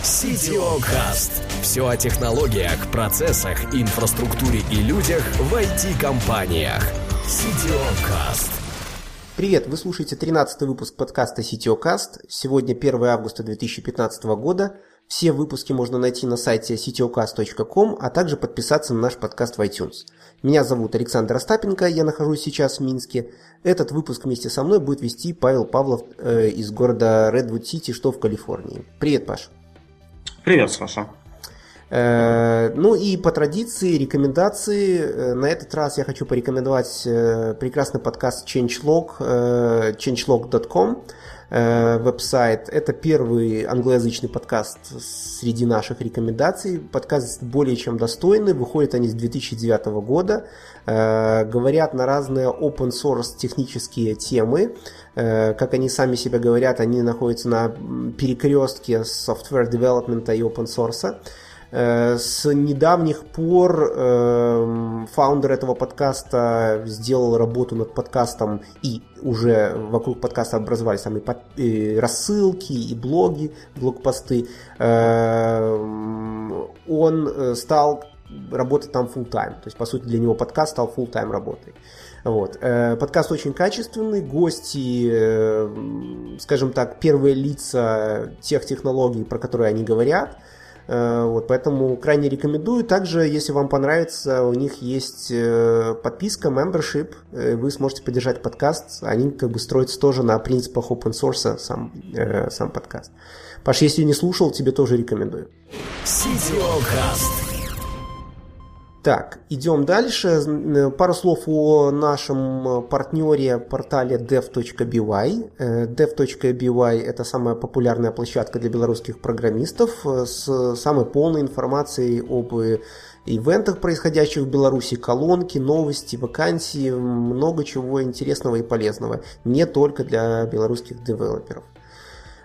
Cast. Все о технологиях, процессах, инфраструктуре и людях в IT-компаниях. Cast. Привет, вы слушаете 13 выпуск подкаста Cast. Сегодня 1 августа 2015 года. Все выпуски можно найти на сайте ctocast.com, а также подписаться на наш подкаст в iTunes. Меня зовут Александр Остапенко, я нахожусь сейчас в Минске. Этот выпуск вместе со мной будет вести Павел Павлов э, из города Редвуд-Сити, что в Калифорнии. Привет, Паш. Привет, Саша. Э, ну и по традиции, рекомендации. Э, на этот раз я хочу порекомендовать э, прекрасный подкаст Changelog, changelog.com веб-сайт. Это первый англоязычный подкаст среди наших рекомендаций. Подкаст более чем достойный. Выходят они с 2009 года. Э, говорят на разные open source технические темы. Э, как они сами себе говорят, они находятся на перекрестке software development и open source. Э, с недавних пор э, фаундер этого подкаста сделал работу над подкастом, и уже вокруг подкаста образовались под, э, рассылки и блоги, блокпосты. Э, он э, стал работать там full time. То есть, по сути, для него подкаст стал full time работой. Вот. Э, подкаст очень качественный, гости, э, скажем так, первые лица тех технологий, про которые они говорят – вот, поэтому крайне рекомендую. Также, если вам понравится, у них есть э, подписка, membership. Э, вы сможете поддержать подкаст. Они как бы строятся тоже на принципах open source, сам, сам подкаст. Паш, если не слушал, тебе тоже рекомендую. CTO Cast. Так, идем дальше. Пару слов о нашем партнере портале dev.by. dev.by это самая популярная площадка для белорусских программистов с самой полной информацией об ивентах, происходящих в Беларуси, колонки, новости, вакансии, много чего интересного и полезного. Не только для белорусских девелоперов.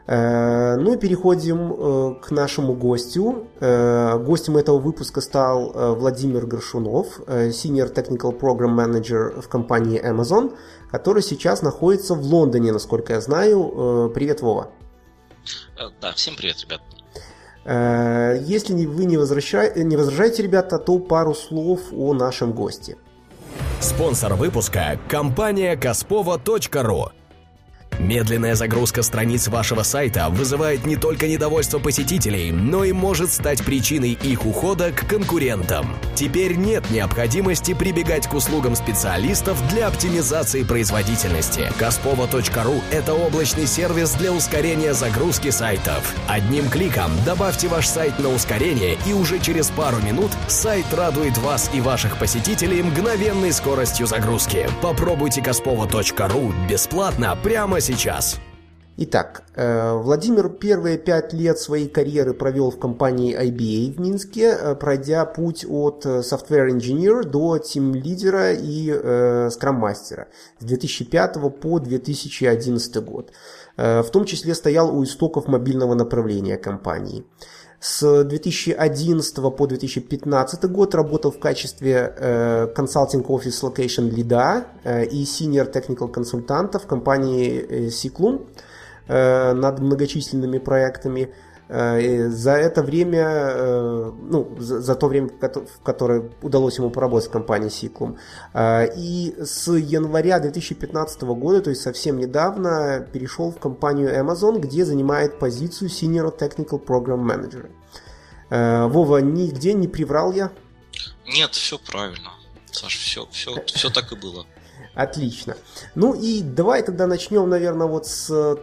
Э, ну и переходим э, к нашему гостю. Э, гостем этого выпуска стал Владимир Горшунов, Senior Technical Program Manager в компании Amazon, который сейчас находится в Лондоне, насколько я знаю. Привет, Вова. Да, всем привет, ребят. Если вы не, возвращаете, не возражаете, ребята, то пару слов о нашем госте. Спонсор выпуска – компания Каспова.ру Медленная загрузка страниц вашего сайта вызывает не только недовольство посетителей, но и может стать причиной их ухода к конкурентам. Теперь нет необходимости прибегать к услугам специалистов для оптимизации производительности. Kaspova.ru – это облачный сервис для ускорения загрузки сайтов. Одним кликом добавьте ваш сайт на ускорение, и уже через пару минут сайт радует вас и ваших посетителей мгновенной скоростью загрузки. Попробуйте Kaspova.ru бесплатно прямо сейчас. Итак, э, Владимир первые пять лет своей карьеры провел в компании IBA в Минске, э, пройдя путь от э, software engineer до тим-лидера и скрам-мастера с 2005 по 2011 год. В том числе стоял у истоков мобильного направления компании. С 2011 по 2015 год работал в качестве консалтинг офис location лида и senior technical консультанта в компании Сиклум э, над многочисленными проектами. Э, за это время, э, ну, за, за то время, в которое удалось ему поработать в компании Сиклум. Э, и с января 2015 года, то есть совсем недавно, перешел в компанию Amazon, где занимает позицию Senior Technical Program Manager. Вова, нигде не приврал я? Нет, все правильно. Саш, все, все, все так и было. Отлично. Ну и давай тогда начнем, наверное, вот с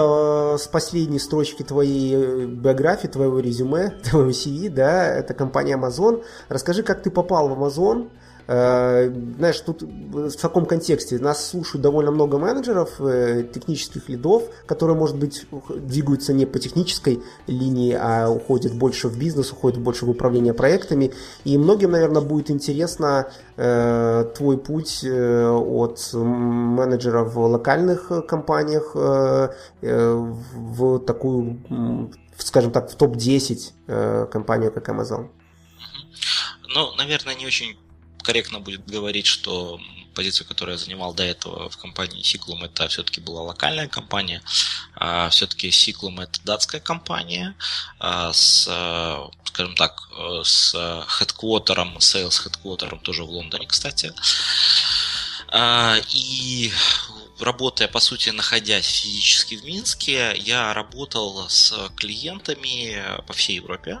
с последней строчки твоей э, биографии, твоего резюме, твоего CV, да, это компания Amazon. Расскажи, как ты попал в Amazon, знаешь, тут в таком контексте нас слушают довольно много менеджеров, э, технических лидов, которые, может быть, двигаются не по технической линии, а уходят больше в бизнес, уходят больше в управление проектами. И многим, наверное, будет интересно э, твой путь от менеджера в локальных компаниях в такую, скажем так, в топ-10 компанию, как Amazon. Ну, наверное, не очень корректно будет говорить, что позицию, которую я занимал до этого в компании Siglum, это все-таки была локальная компания. А все-таки Siglum это датская компания а, с, скажем так, с хедквотером, sales хедквотером тоже в Лондоне, кстати. А, и работая, по сути, находясь физически в Минске, я работал с клиентами по всей Европе.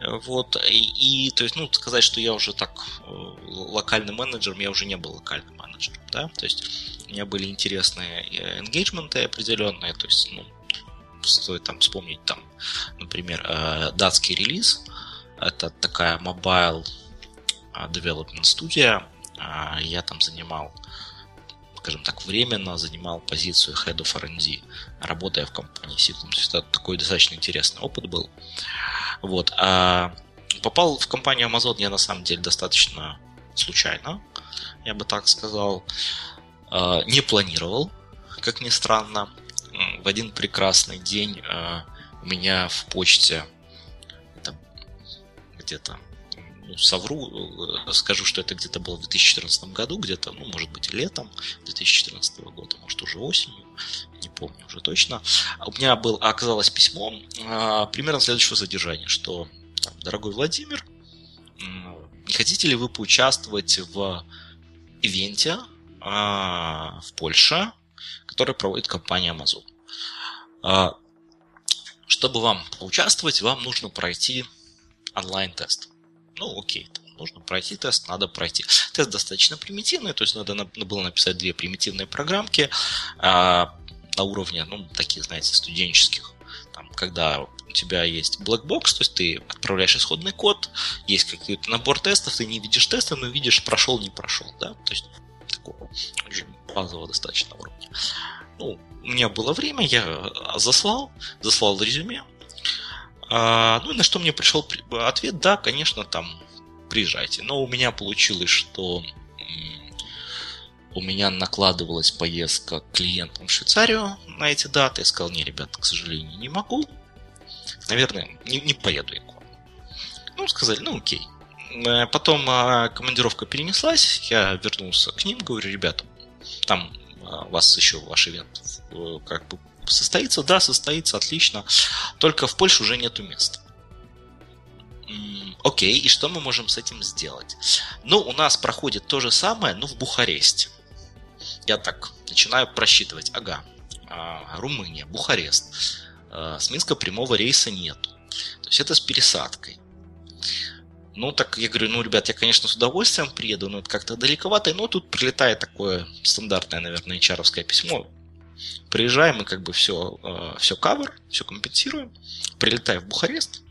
Вот, и, и, то есть, ну, сказать, что я уже так э, локальным менеджером, я уже не был локальным менеджером, да, то есть у меня были интересные engagement определенные, то есть, ну, стоит там вспомнить там, например, э, датский релиз, это такая mobile э, development студия, я там занимал скажем так, временно занимал позицию Head of R&D, работая в компании есть это такой достаточно интересный опыт был. Вот. А попал в компанию Amazon я на самом деле достаточно случайно, я бы так сказал. А, не планировал, как ни странно. В один прекрасный день а, у меня в почте где-то ну, совру, э, скажу, что это где-то было в 2014 году, где-то, ну, может быть, летом 2014 года, может, уже осенью, не помню уже точно. У меня был, оказалось письмо а, примерно следующего задержания, что, дорогой Владимир, не хотите ли вы поучаствовать в ивенте а, в Польше, который проводит компания Amazon? А, чтобы вам поучаствовать, вам нужно пройти онлайн-тест ну окей, нужно пройти тест, надо пройти. Тест достаточно примитивный, то есть надо было написать две примитивные программки а, на уровне, ну, таких, знаете, студенческих. Там, когда у тебя есть black box, то есть ты отправляешь исходный код, есть какой-то набор тестов, ты не видишь теста, но видишь, прошел, не прошел, да, то есть такого очень базового достаточно уровня. Ну, у меня было время, я заслал, заслал резюме, а, ну на что мне пришел ответ, да, конечно, там приезжайте. Но у меня получилось, что у меня накладывалась поездка к клиентам в Швейцарию на эти даты. Я сказал, не, ребята, к сожалению, не могу. Наверное, не, не поеду я к вам. Ну, сказали, ну окей. Э, потом а, командировка перенеслась, я вернулся к ним, говорю, ребята, там а, вас еще ваш ивент э, как бы Состоится? Да, состоится, отлично. Только в Польше уже нету места. Окей, и что мы можем с этим сделать? Ну, у нас проходит то же самое, но в Бухаресте. Я так начинаю просчитывать. Ага, а, Румыния, Бухарест. А, с Минска прямого рейса нету. То есть это с пересадкой. Ну, так я говорю, ну, ребят, я, конечно, с удовольствием приеду, но это как-то далековато. Но тут прилетает такое стандартное, наверное, HR письмо. Приезжаем и как бы все, э, все кавер, все компенсируем. Прилетаем в Бухарест.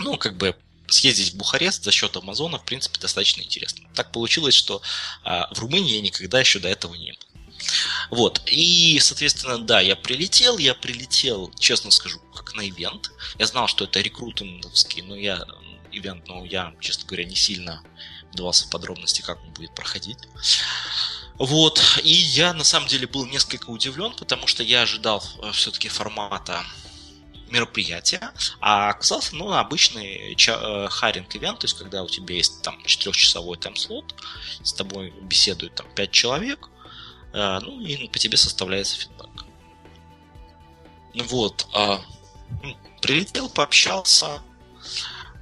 Ну, как бы съездить в Бухарест за счет Амазона, в принципе, достаточно интересно. Так получилось, что а, в Румынии я никогда еще до этого не был. Вот, и, соответственно, да, я прилетел, я прилетел, честно скажу, как на ивент. Я знал, что это рекрутинговский, но я ивент, но я, честно говоря, не сильно вдавался в подробности, как он будет проходить. Вот, и я на самом деле был несколько удивлен, потому что я ожидал э, все-таки формата мероприятия, а оказался, ну, обычный э, харинг ивент, то есть когда у тебя есть там четырехчасовой тайм-слот, с тобой беседуют там пять человек, э, ну, и по тебе составляется фидбэк. Вот, а, прилетел, пообщался,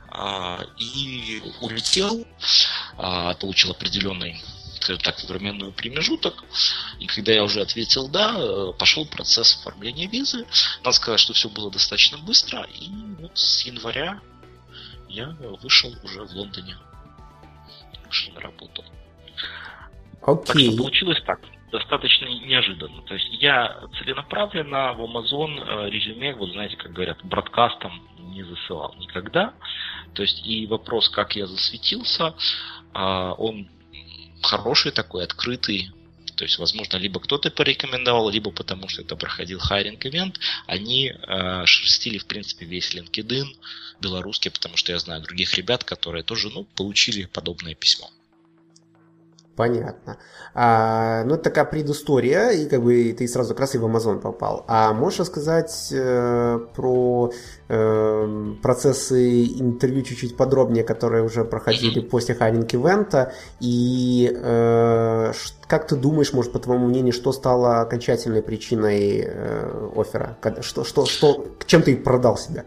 а, и улетел, а, получил определенный скажем так, временной промежуток. И когда я уже ответил «да», э, пошел процесс оформления визы. Надо сказать, что все было достаточно быстро. И вот с января я вышел уже в Лондоне. Вышел на работу. Okay. Так что получилось так достаточно неожиданно. То есть я целенаправленно в Amazon э, резюме, вот знаете, как говорят, бродкастом не засылал никогда. То есть и вопрос, как я засветился, а, он хороший такой, открытый. То есть, возможно, либо кто-то порекомендовал, либо потому что это проходил хайринг ивент, они э, шерстили, в принципе, весь LinkedIn белорусский, потому что я знаю других ребят, которые тоже, ну, получили подобное письмо. Понятно. А, ну, это такая предыстория, и как бы ты сразу как раз и в Amazon попал. А можешь рассказать э, про э, процессы интервью чуть-чуть подробнее, которые уже проходили после хайринг ивента, и э, как ты думаешь, может, по твоему мнению, что стало окончательной причиной э, оффера? Что, что, что, чем ты продал себя?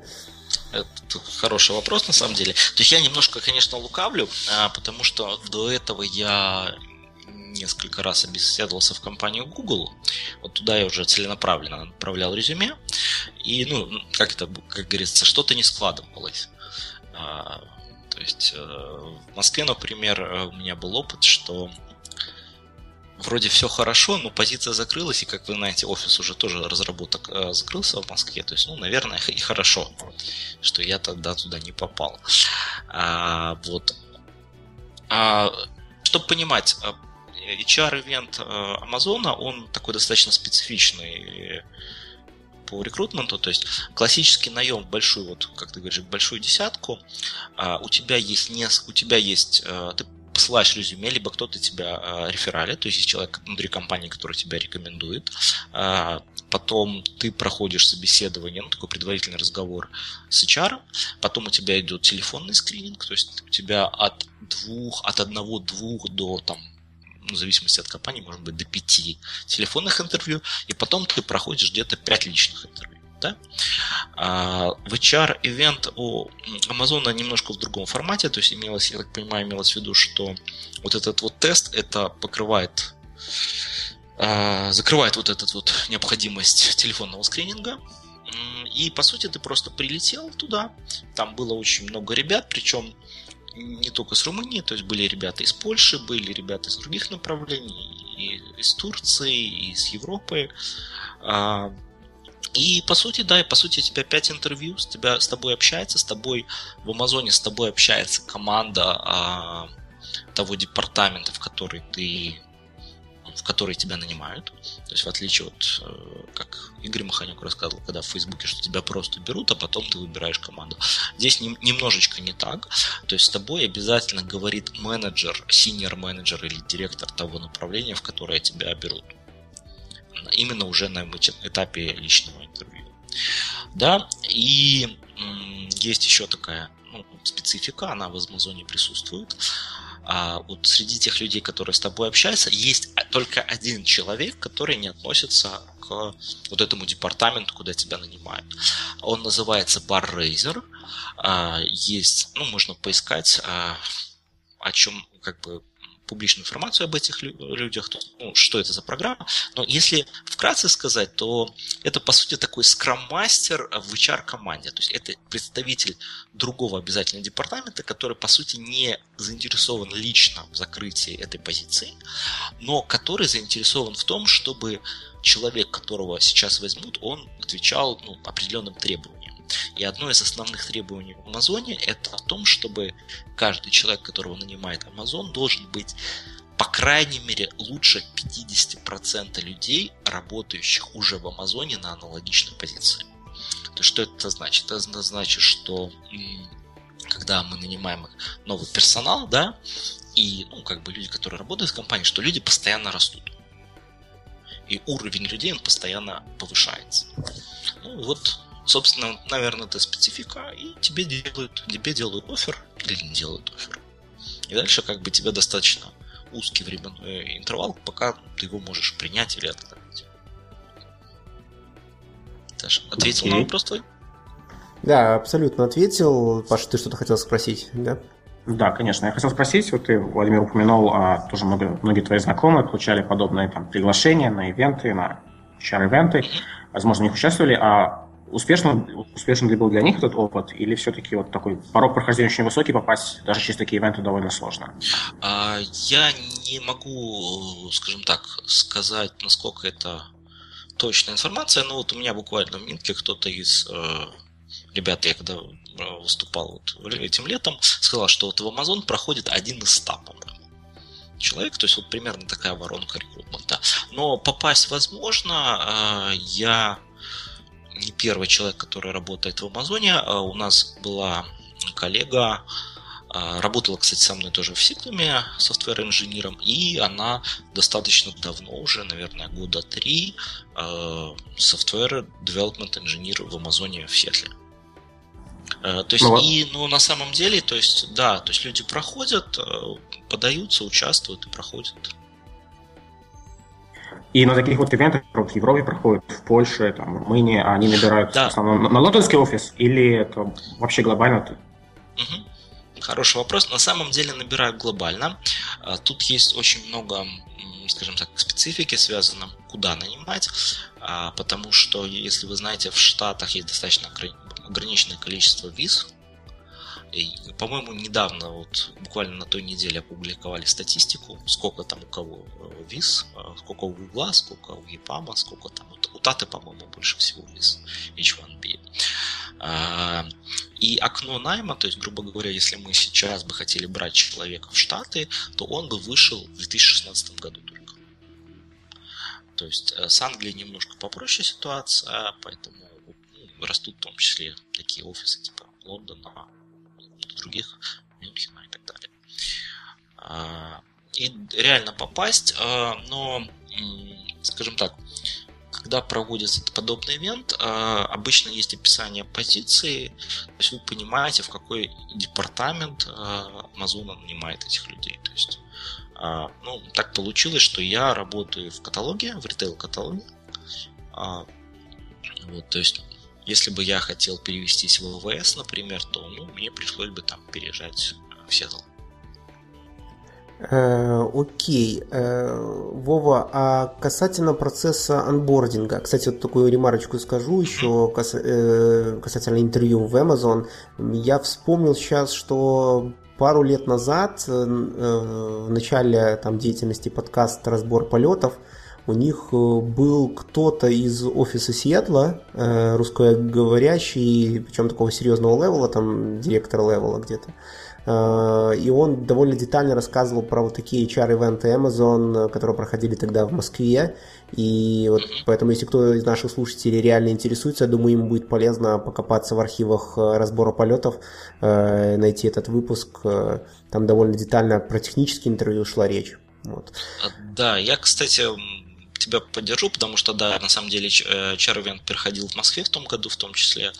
Это хороший вопрос на самом деле. То есть я немножко, конечно, лукавлю, а, потому что до этого я несколько раз собеседовался в компанию Google. Вот туда я уже целенаправленно отправлял резюме. И, ну, как это, как говорится, что-то не складывалось. А, то есть э, в Москве, например, у меня был опыт, что вроде все хорошо, но позиция закрылась, и, как вы знаете, офис уже тоже разработок э, закрылся в Москве. То есть, ну, наверное, и хорошо, что я тогда туда не попал. А, вот. А, чтобы понимать, HR-ивент э, Амазона, он такой достаточно специфичный по рекрутменту, то есть классический наем в большую, вот как ты говоришь, большую десятку, а, у тебя есть не, у тебя есть, э, ты посылаешь резюме, либо кто-то тебя э, рефералит, то есть есть человек внутри компании, который тебя рекомендует. Э, потом ты проходишь собеседование, ну, такой предварительный разговор с HR. Потом у тебя идет телефонный скрининг, то есть у тебя от двух, от одного-двух до там ну, в зависимости от компании, может быть, до пяти телефонных интервью, и потом ты проходишь где-то пять личных интервью. Да? А, HR event у Amazon немножко в другом формате, то есть имелось, я так понимаю, имелось в виду, что вот этот вот тест это покрывает а, закрывает вот этот вот необходимость телефонного скрининга. И по сути ты просто прилетел туда. Там было очень много ребят, причем не только с Румынии, то есть были ребята из Польши, были ребята из других направлений, и из Турции, и из Европы. И по сути, да, и по сути у тебя пять интервью, с, тебя, с тобой общается, с тобой в Амазоне с тобой общается команда а, того департамента, в который ты в который тебя нанимают. То есть в отличие от, э, как Игорь Маханюк рассказывал, когда в Фейсбуке, что тебя просто берут, а потом ты выбираешь команду. Здесь не, немножечко не так. То есть с тобой обязательно говорит менеджер, синьор менеджер или директор того направления, в которое тебя берут именно уже на этапе личного интервью. Да, и есть еще такая ну, специфика, она в Амазоне присутствует. А вот среди тех людей, которые с тобой общаются, есть только один человек, который не относится к вот этому департаменту, куда тебя нанимают. Он называется Barraiser. А, есть, ну, можно поискать, а, о чем как бы публичную информацию об этих людях, ну, что это за программа. Но если вкратце сказать, то это, по сути, такой скрам-мастер в HR-команде. То есть это представитель другого обязательного департамента, который, по сути, не заинтересован лично в закрытии этой позиции, но который заинтересован в том, чтобы человек, которого сейчас возьмут, он отвечал ну, определенным требованиям. И одно из основных требований в Амазоне это о том, чтобы каждый человек, которого нанимает Amazon, должен быть по крайней мере лучше 50% людей, работающих уже в Амазоне на аналогичной позиции. То есть что это значит? Это значит, что когда мы нанимаем новый персонал, да, и, ну, как бы люди, которые работают в компании, что люди постоянно растут. И уровень людей, он постоянно повышается. Ну, вот собственно, наверное, это специфика, и тебе делают, тебе делают офер или не делают офер. И дальше как бы тебе достаточно узкий временной интервал, пока ты его можешь принять или отклонить. Саша, ответил okay. на вопрос твой? Да, абсолютно ответил. Паша, ты что-то хотел спросить, да? Да, конечно. Я хотел спросить, вот ты, Владимир, упомянул, а, тоже много, многие твои знакомые получали подобные там, приглашения на ивенты, на HR-ивенты, возможно, в них участвовали, а Успешно, успешно ли был для них этот опыт, или все-таки вот такой порог прохождения очень высокий, попасть даже через такие ивенты довольно сложно? А, я не могу, скажем так, сказать, насколько это точная информация, но вот у меня буквально в Минке кто-то из э, ребят, я когда э, выступал вот этим летом, сказал, что вот в Amazon проходит один из ста, по-моему человек, то есть вот примерно такая воронка рекрутмента. Но попасть возможно, э, я не первый человек, который работает в Амазоне. А у нас была коллега, а, работала, кстати, со мной тоже в Сиклуме софтвер-инженером, и она достаточно давно, уже, наверное, года три, software development инженер в Амазоне в Сетле. То есть, ну, и, ну, на самом деле, то есть, да, то есть люди проходят, подаются, участвуют и проходят. И на таких вот ивентах, вот в Европе проходят, в Польше, там, Румынии, они набирают да. в основном на, на лондонский офис или это вообще глобально? Угу. Хороший вопрос. На самом деле набирают глобально. А, тут есть очень много, скажем так, специфики связано, куда нанимать, а, потому что, если вы знаете, в Штатах есть достаточно ограниченное количество виз, по-моему, недавно, вот буквально на той неделе опубликовали статистику, сколько там у кого э, виз, э, сколько у Гугла, сколько у EPAM, сколько там у Таты, по-моему, больше всего виз H1B. А, и окно найма, то есть, грубо говоря, если мы сейчас бы хотели брать человека в Штаты, то он бы вышел в 2016 году только. То есть э, с Англией немножко попроще ситуация, поэтому ну, растут в том числе такие офисы типа Лондона, других, Мюнхена и так далее. А, и реально попасть, а, но, скажем так, когда проводится подобный ивент, а, обычно есть описание позиции, то есть вы понимаете, в какой департамент Amazon нанимает этих людей. То есть, ну, так получилось, что я работаю в каталоге, в ритейл-каталоге. Вот, то есть если бы я хотел перевестись в ВВС, например, то ну, мне пришлось бы там переезжать в Сиэтл. Э, окей. Э, Вова, а касательно процесса онбординга, кстати, вот такую ремарочку скажу еще э, касательно интервью в Amazon. Я вспомнил сейчас, что пару лет назад, в начале там, деятельности подкаста «Разбор полетов», у них э, был кто-то из офиса Сиэтла, э, русскоговорящий, причем такого серьезного level а, там директор level а где-то. Э, и он довольно детально рассказывал про вот такие HR-ивенты Amazon, которые проходили тогда в Москве. И вот поэтому, если кто из наших слушателей реально интересуется, я думаю, им будет полезно покопаться в архивах разбора полетов, найти этот выпуск. Там довольно детально про технические интервью шла речь. Вот. Да, я, кстати, тебя поддержу, потому что, да, на самом деле Чаровент проходил в Москве в том году в том числе,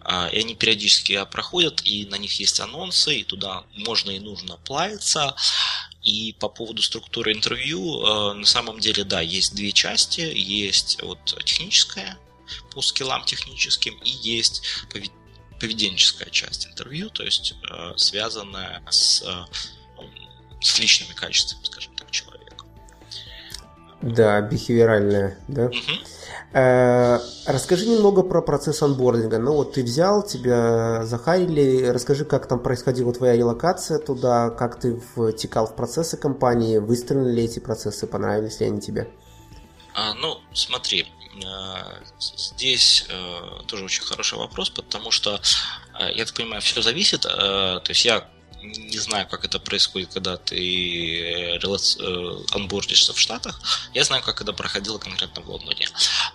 а, и они периодически проходят, и на них есть анонсы, и туда можно и нужно плавиться. И по поводу структуры интервью, а, на самом деле, да, есть две части. Есть вот техническая, по скиллам техническим, и есть поведенческая часть интервью, то есть а, связанная с, с личными качествами, скажем так, человека. Да, бихевиоральная, да. Э, расскажи немного про процесс анбординга. Ну вот ты взял, тебя захарили. Расскажи, как там происходила твоя релокация туда, как ты втекал в процессы компании, выстроены ли эти процессы, понравились ли они тебе? А, ну, смотри, э, здесь э, тоже очень хороший вопрос, потому что, я так понимаю, все зависит. То есть я не знаю, как это происходит, когда ты э, э, анбордишься в Штатах. Я знаю, как это проходило конкретно в Лондоне.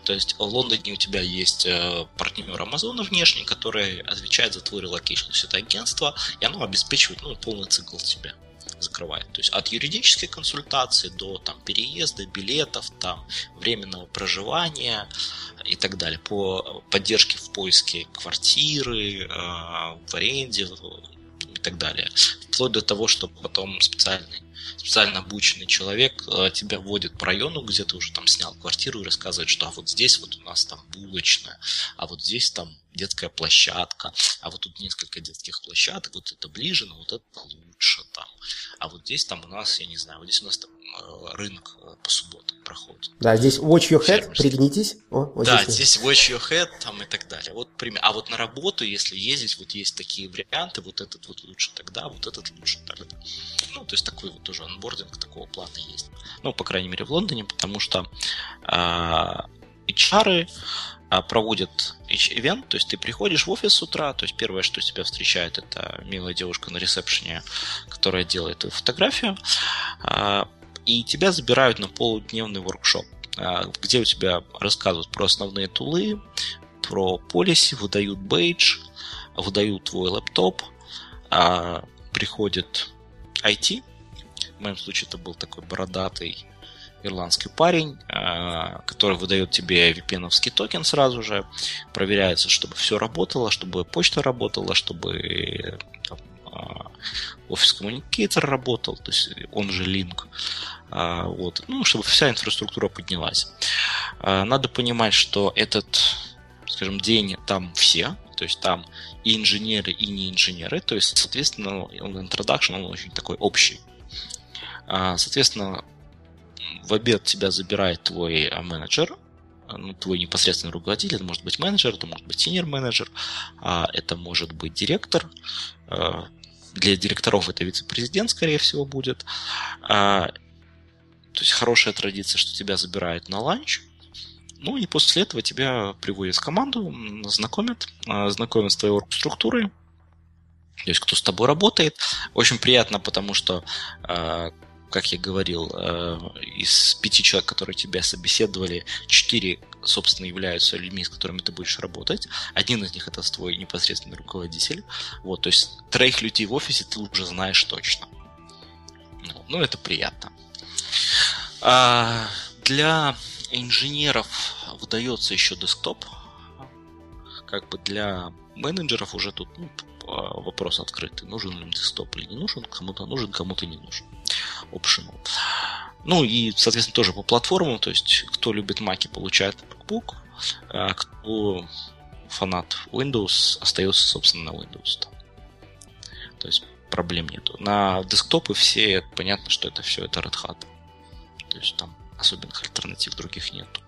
То есть в Лондоне у тебя есть э, партнер Амазона внешний, который отвечает за твой relocation. То есть это агентство, и оно обеспечивает ну, полный цикл тебе закрывает. То есть от юридической консультации до там, переезда, билетов, там, временного проживания и так далее. По поддержке в поиске квартиры, э, в аренде, так далее. Вплоть до того, что потом специальный специально обученный человек э, тебя вводит по району, где ты уже там снял квартиру и рассказывает, что а вот здесь вот у нас там булочная, а вот здесь там детская площадка, а вот тут несколько детских площадок, вот это ближе, но вот это лучше там. А вот здесь там у нас, я не знаю, вот здесь у нас там э, рынок э, по субботам проходит. Да, здесь watch your head, пригнитесь. О, вот да, здесь, здесь watch your head там и так далее. Вот пример. А вот на работу, если ездить, вот есть такие варианты, вот этот вот лучше тогда, вот этот лучше тогда. Ну, то есть такой вот тоже анбординг такого плана есть. Ну, по крайней мере, в Лондоне, потому что э, HR а, проводят ивент, то есть ты приходишь в офис с утра, то есть первое, что тебя встречает, это милая девушка на ресепшене, которая делает фотографию, а, и тебя забирают на полудневный воркшоп, а, где у тебя рассказывают про основные тулы, про полиси, выдают бейдж, выдают твой лэптоп, приходит IT, в моем случае это был такой бородатый ирландский парень, э, который выдает тебе vpn токен сразу же, проверяется, чтобы все работало, чтобы почта работала, чтобы там, э, офис коммуникатор работал, то есть он же линк, э, вот, ну, чтобы вся инфраструктура поднялась. Надо понимать, что этот, скажем, день там все, то есть там и инженеры, и не инженеры, то есть, соответственно, он introduction, он очень такой общий. Соответственно, в обед тебя забирает твой а, менеджер, а, ну, твой непосредственный руководитель, это может быть менеджер, это может быть senior manager, а это может быть директор. А, для директоров это вице-президент, скорее всего, будет. То есть хорошая традиция, что тебя забирают на ланч, ну и после этого тебя приводят в команду, знакомят, знакомят с твоей структурой, то есть кто с тобой работает. Очень приятно, потому что как я говорил, э, из пяти человек, которые тебя собеседовали, четыре, собственно, являются людьми, с которыми ты будешь работать. Один из них это твой непосредственный руководитель. Вот, то есть троих людей в офисе ты уже знаешь точно. Ну, ну это приятно. А для инженеров выдается еще десктоп. Как бы для менеджеров уже тут ну, вопрос открытый. Нужен ли десктоп или не нужен, кому-то нужен, кому-то не нужен optional. Ну и, соответственно, тоже по платформам, то есть кто любит Mac, получает MacBook, а кто фанат Windows, остается, собственно, на Windows. То есть проблем нету. На десктопы все, понятно, что это все, это Red Hat. То есть там особенных альтернатив других нету.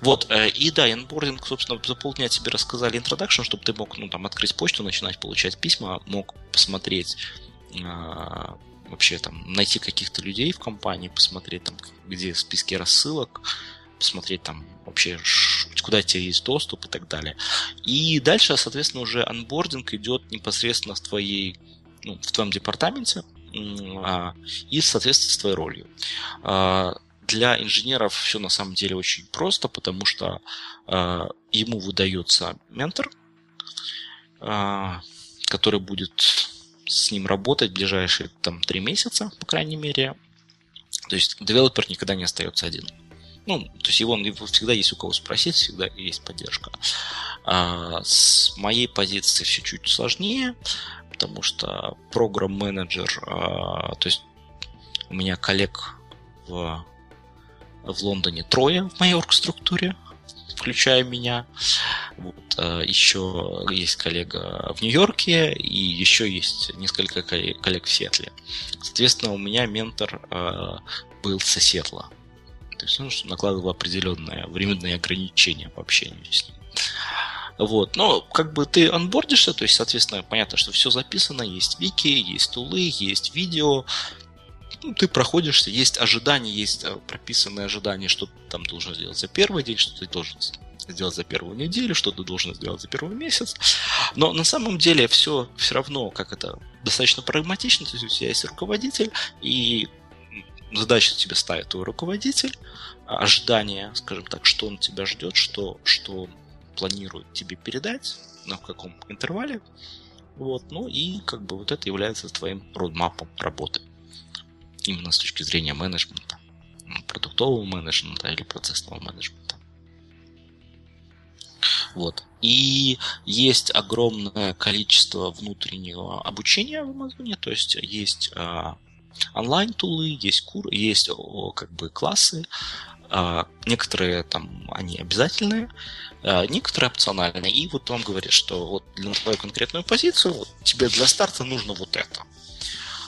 Вот, э, и да, инбординг, собственно, за полдня тебе рассказали introduction, чтобы ты мог, ну, там, открыть почту, начинать получать письма, мог посмотреть а, вообще там найти каких-то людей в компании, посмотреть там, где списки рассылок, посмотреть там вообще, куда у тебя есть доступ и так далее. И дальше, соответственно, уже анбординг идет непосредственно в твоей, ну, в твоем департаменте а, и, соответственно, с твоей ролью. А, для инженеров все на самом деле очень просто, потому что а, ему выдается ментор, который будет с ним работать ближайшие там три месяца, по крайней мере. То есть девелопер никогда не остается один. Ну, то есть его, его всегда есть у кого спросить, всегда есть поддержка. А с моей позиции все чуть сложнее, потому что программ-менеджер, а, то есть у меня коллег в, в Лондоне трое в моей оргструктуре, включая меня. Вот, а, еще есть коллега в Нью-Йорке, и еще есть несколько коллег в Сетле. Соответственно, у меня ментор а, был со Сетла. То есть ну, накладывал определенные временные ограничения по общению с ним. Вот. Но как бы ты анбордишься, то есть, соответственно, понятно, что все записано, есть вики, есть тулы, есть видео, ну, ты проходишься, есть ожидания, есть э, прописанные ожидания, что ты там должен сделать за первый день, что ты должен сделать за первую неделю, что ты должен сделать за первый месяц. Но на самом деле все все равно, как это, достаточно прагматично, то есть у тебя есть руководитель, и задачу тебе ставит твой руководитель, а ожидание, скажем так, что он тебя ждет, что, что планирует тебе передать, на каком интервале. Вот, ну и как бы вот это является твоим родмапом работы именно с точки зрения менеджмента, продуктового менеджмента или процессного менеджмента. Вот. И есть огромное количество внутреннего обучения в Амазоне, то есть есть э, онлайн-тулы, есть кур, есть как бы классы, э, некоторые там они обязательные, э, некоторые опциональные. И вот он говорит, что вот для твою конкретную позицию вот, тебе для старта нужно вот это.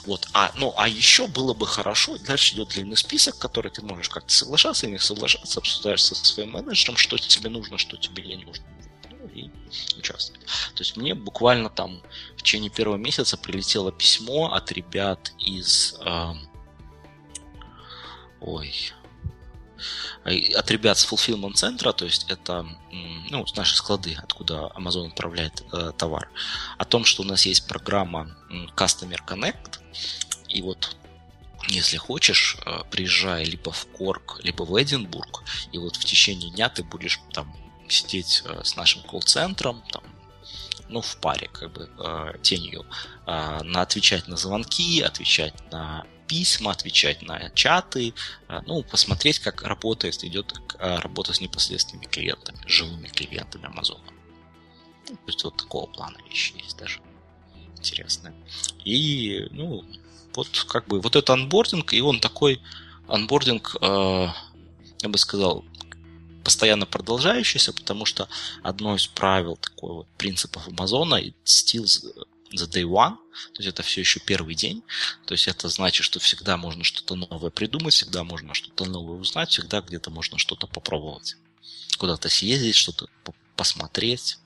Вот. А, ну, а еще было бы хорошо, дальше идет длинный список, который ты можешь как-то соглашаться или не соглашаться, обсуждаешь со своим менеджером, что тебе нужно, что тебе не нужно. Ну, и участвовать. То есть мне буквально там в течение первого месяца прилетело письмо от ребят из... Э, ой, от ребят с fulfillment центра, то есть это ну, наши склады, откуда Amazon отправляет э, товар, о том, что у нас есть программа Customer Connect, и вот если хочешь, э, приезжай либо в Корк, либо в Эдинбург, и вот в течение дня ты будешь там сидеть э, с нашим колл-центром, там, ну, в паре, как бы, э, тенью, э, на отвечать на звонки, отвечать на письма, отвечать на чаты, э, ну, посмотреть, как работает, идет э, работа с непосредственными клиентами, живыми клиентами Amazon. Ну, то есть вот такого плана вещи есть даже интересные. И, ну, вот как бы вот это анбординг, и он такой анбординг, э, я бы сказал, постоянно продолжающийся, потому что одно из правил такой вот принципов Амазона still the day one, то есть это все еще первый день, то есть это значит, что всегда можно что-то новое придумать, всегда можно что-то новое узнать, всегда где-то можно что-то попробовать, куда-то съездить, что-то посмотреть.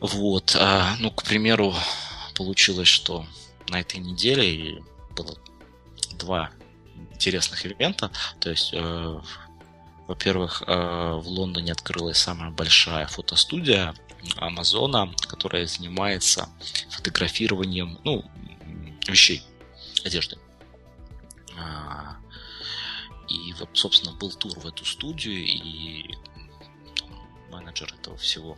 Вот, а, ну, к примеру, получилось, что на этой неделе было два интересных ивента, то есть э, во-первых, э, в Лондоне открылась самая большая фотостудия Амазона, которая занимается фотографированием ну, вещей, одежды. А, и собственно, был тур в эту студию, и менеджер этого всего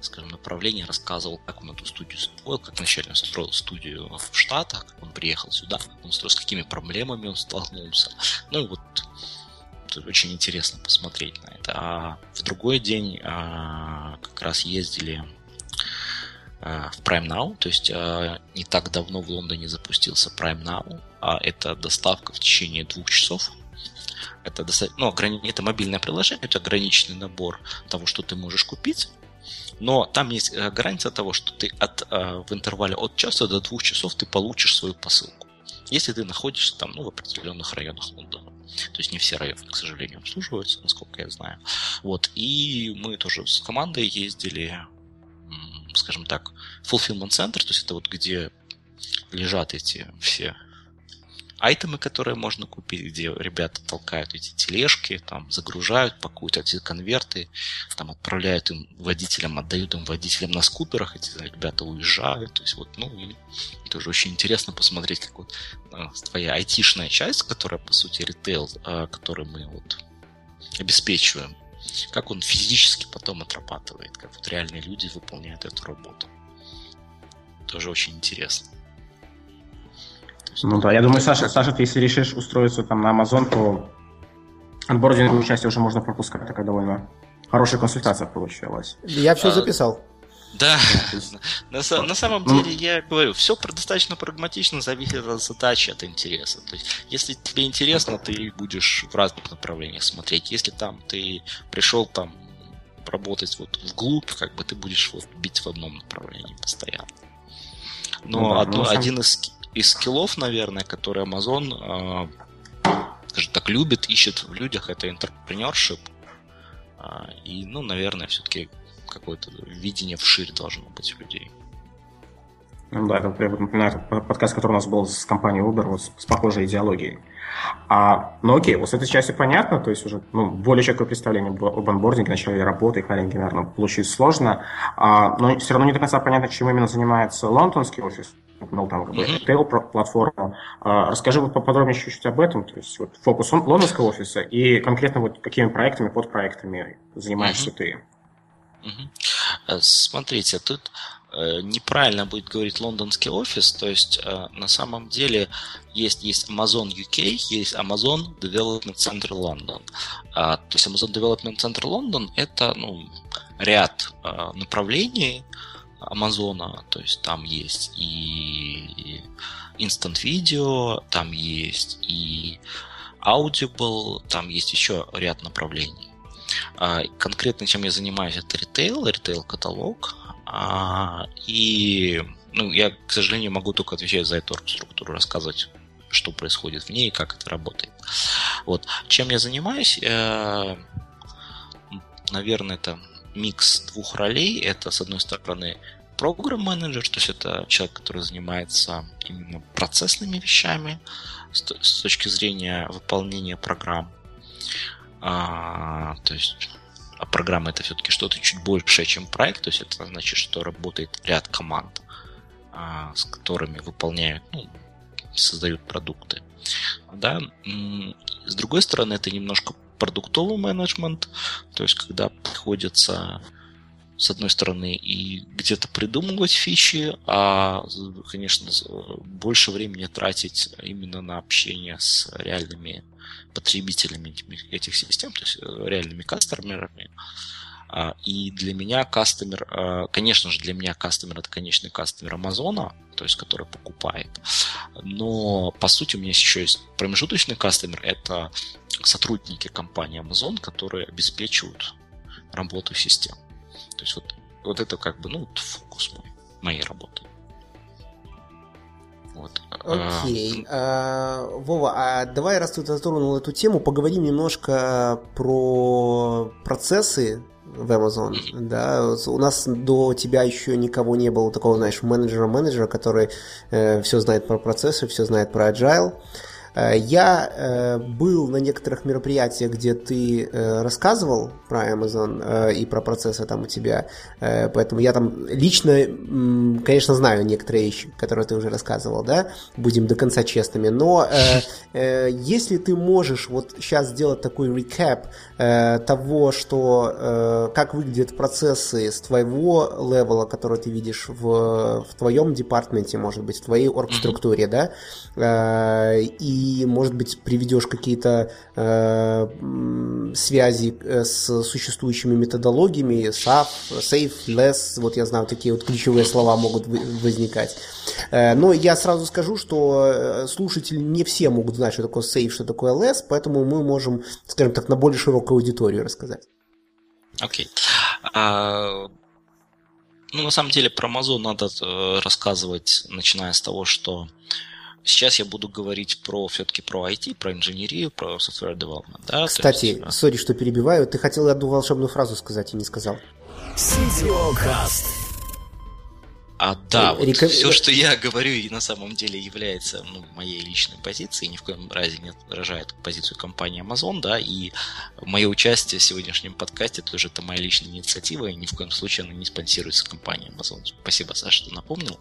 скажем, направления рассказывал, как он эту студию строил, как начально строил студию в Штатах, как он приехал сюда, как он строил, с какими проблемами он столкнулся. Ну и вот очень интересно посмотреть на это. А в другой день а, как раз ездили а, в Prime Now, то есть а, не так давно в Лондоне запустился Prime Now, а это доставка в течение двух часов. Это, достаточно, ну, ограни... это мобильное приложение, это ограниченный набор того, что ты можешь купить. Но там есть э, гарантия того, что ты от, в интервале от часа до двух часов ты получишь свою посылку. Если ты находишься там, ну, в определенных районах Лондона. То есть не все районы, к сожалению, обслуживаются, насколько я знаю. Вот. И мы тоже с командой ездили, скажем так, fulfillment центр, то есть это вот где лежат эти все айтемы, которые можно купить, где ребята толкают эти тележки, там загружают, пакуют эти конверты, там отправляют им водителям, отдают им водителям на скутерах, эти ребята уезжают. То есть вот, ну, и тоже очень интересно посмотреть, как вот а, твоя айтишная часть, которая, по сути, ритейл, а, который мы вот обеспечиваем, как он физически потом отрабатывает, как вот реальные люди выполняют эту работу. Тоже очень интересно. Ну да, я думаю, Саша, Саша, ты если решишь устроиться там на Amazon, то анбординговую часть уже можно пропускать. Такая довольно хорошая консультация получилась. Я все а, записал. Да, на, на самом ну, деле я говорю, все достаточно прагматично зависит от задачи, от интереса. То есть, если тебе интересно, ты будешь в разных направлениях смотреть. Если там ты пришел там работать вот вглубь, как бы ты будешь вот бить в одном направлении постоянно. Но ну, да, одно, ну, один из из скиллов, наверное, которые Amazon, скажем так, любит, ищет в людях, это entrepreneurship. Э, и, ну, наверное, все-таки какое-то видение вширь должно быть у людей. Ну да, это напоминает подкаст, который у нас был с компанией Uber, вот с, с похожей идеологией. А, ну окей, вот с этой части понятно, то есть уже ну, более четкое представление об анбординге, начале работы, хайринге, наверное, получить сложно, а, но все равно не до конца понятно, чем именно занимается лондонский офис, ну, там, как бы, retail платформа. А, расскажи вот поподробнее чуть-чуть об этом, то есть вот фокус лондонского офиса и конкретно вот какими проектами, подпроектами занимаешься mm-hmm. ты. Mm-hmm. Смотрите, тут Э, неправильно будет говорить лондонский офис, то есть э, на самом деле есть, есть Amazon UK, есть Amazon Development Center London. А, то есть Amazon Development Center London это ну, ряд э, направлений Амазона, то есть там есть и Instant Video, там есть и Audible, там есть еще ряд направлений. А, конкретно чем я занимаюсь, это ритейл, ритейл-каталог, а, и ну, я, к сожалению, могу только отвечать за эту структуру, рассказывать, что происходит в ней и как это работает. Вот. Чем я занимаюсь? Э, наверное, это микс двух ролей. Это, с одной стороны, программ-менеджер, то есть это человек, который занимается именно процессными вещами с точки зрения выполнения программ. А, то есть а программа это все-таки что-то чуть большее, чем проект, то есть это значит, что работает ряд команд, а, с которыми выполняют, ну, создают продукты. Да? С другой стороны, это немножко продуктовый менеджмент, то есть когда приходится с одной стороны, и где-то придумывать фичи, а, конечно, больше времени тратить именно на общение с реальными потребителями этих систем, то есть э, реальными кастомерами. А, и для меня кастомер, а, конечно же, для меня кастомер это конечный кастомер Амазона, то есть который покупает. Но по сути у меня еще есть промежуточный кастомер, это сотрудники компании Amazon, которые обеспечивают работу систем. То есть вот, вот это как бы, ну, фокус мой, моей работы. Вот. Окей. А, Вова, а давай, раз ты затронул эту тему, поговорим немножко про процессы в Amazon, да, у нас до тебя еще никого не было такого, знаешь, менеджера-менеджера, который э, все знает про процессы, все знает про agile, Э, я э, был на некоторых мероприятиях, где ты э, рассказывал про Amazon и про процессы там у тебя, поэтому я там лично, конечно, знаю некоторые вещи, которые ты уже рассказывал, да, будем до конца честными, но если ты можешь вот сейчас сделать такой рекап того, что как выглядят процессы с твоего левела, который ты видишь в, в твоем департаменте, может быть, в твоей оргструктуре, да, и и, может быть, приведешь какие-то э, связи э, с существующими методологиями, SAF, Safe, Less, вот я знаю, такие вот ключевые слова могут возникать. Э, но я сразу скажу, что э, слушатели не все могут знать, что такое Safe, что такое Less, поэтому мы можем, скажем так, на более широкую аудиторию рассказать. Окей. Okay. Uh... Ну, на самом деле, про Amazon надо рассказывать, начиная с того, что Сейчас я буду говорить про все-таки про IT, про инженерию, про software development. Да? Кстати, есть, сори, что перебиваю, ты хотел одну волшебную фразу сказать и не сказал. CTO Cast. А да, вот Реком... все, что я говорю, и на самом деле является ну, моей личной позицией, ни в коем разе не отражает позицию компании Amazon, да, и мое участие в сегодняшнем подкасте тоже это моя личная инициатива, и ни в коем случае она не спонсируется компанией Amazon. Спасибо, Саша, что напомнил.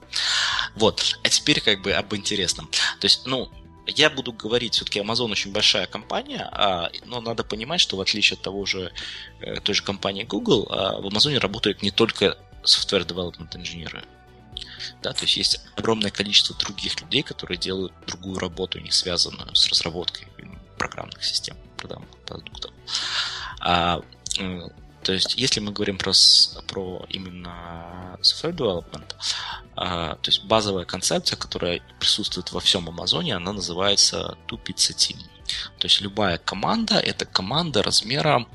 Вот, а теперь как бы об интересном. То есть, ну, я буду говорить, все-таки Amazon очень большая компания, а, но надо понимать, что в отличие от того же, э, той же компании Google, а, в Amazon работают не только software development инженеры, да, то есть есть огромное количество других людей, которые делают другую работу, не связанную с разработкой программных систем, продуктов. А, то есть, если мы говорим про, про именно software development, а, то есть базовая концепция, которая присутствует во всем Амазоне, она называется Two Pizza Team. То есть любая команда – это команда размера,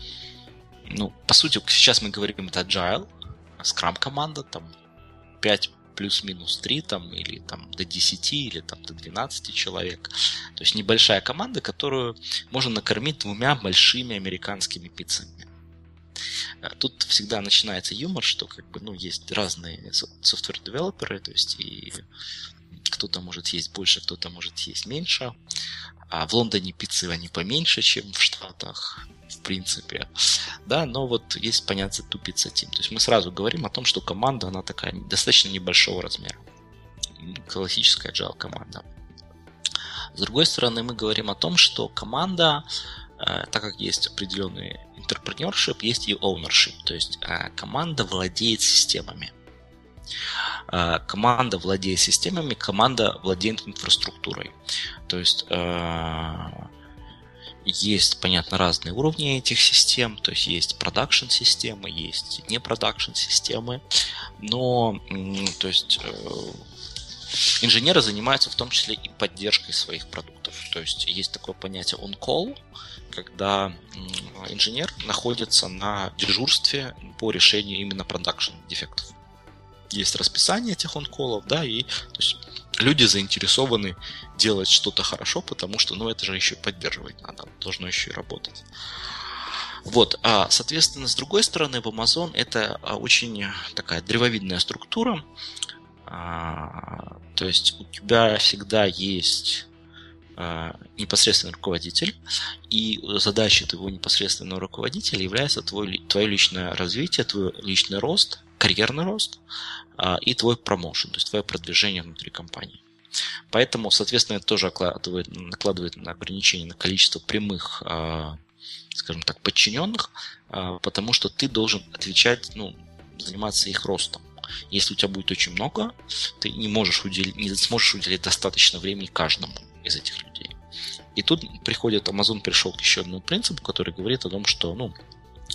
ну, по сути, сейчас мы говорим это agile, Scrum команда, там 5 плюс-минус 3 там, или там, до 10 или там, до 12 человек. То есть небольшая команда, которую можно накормить двумя большими американскими пиццами. А тут всегда начинается юмор, что как бы, ну, есть разные software developer ы, то есть и кто-то может есть больше, кто-то может есть меньше. А в Лондоне пиццы они поменьше, чем в Штатах в принципе. Да, но вот есть понятие two-pizza team. То есть мы сразу говорим о том, что команда, она такая достаточно небольшого размера. Классическая agile команда. С другой стороны, мы говорим о том, что команда, э, так как есть определенный entrepreneurship, есть и ownership. То есть э, команда владеет системами. Э, команда владеет системами, команда владеет инфраструктурой. То есть есть, понятно, разные уровни этих систем, то есть есть продакшн системы, есть не продакшн системы, но то есть э, инженеры занимаются в том числе и поддержкой своих продуктов. То есть есть такое понятие on-call, когда инженер находится на дежурстве по решению именно продакшн дефектов. Есть расписание этих он-колов, да, и то есть, люди заинтересованы делать что-то хорошо, потому что, ну, это же еще поддерживать надо, должно еще и работать. Вот, а, соответственно, с другой стороны, в Amazon это а, очень такая древовидная структура, а, то есть у тебя всегда есть а, непосредственный руководитель, и задачей твоего непосредственного руководителя является твой, твое личное развитие, твой личный рост, карьерный рост и твой промоушен, то есть твое продвижение внутри компании. Поэтому, соответственно, это тоже накладывает, накладывает на ограничение на количество прямых, а, скажем так, подчиненных, а, потому что ты должен отвечать ну, заниматься их ростом. Если у тебя будет очень много, ты не можешь уделить, не сможешь уделить достаточно времени каждому из этих людей. И тут приходит, Amazon пришел к еще одному принципу, который говорит о том, что ну,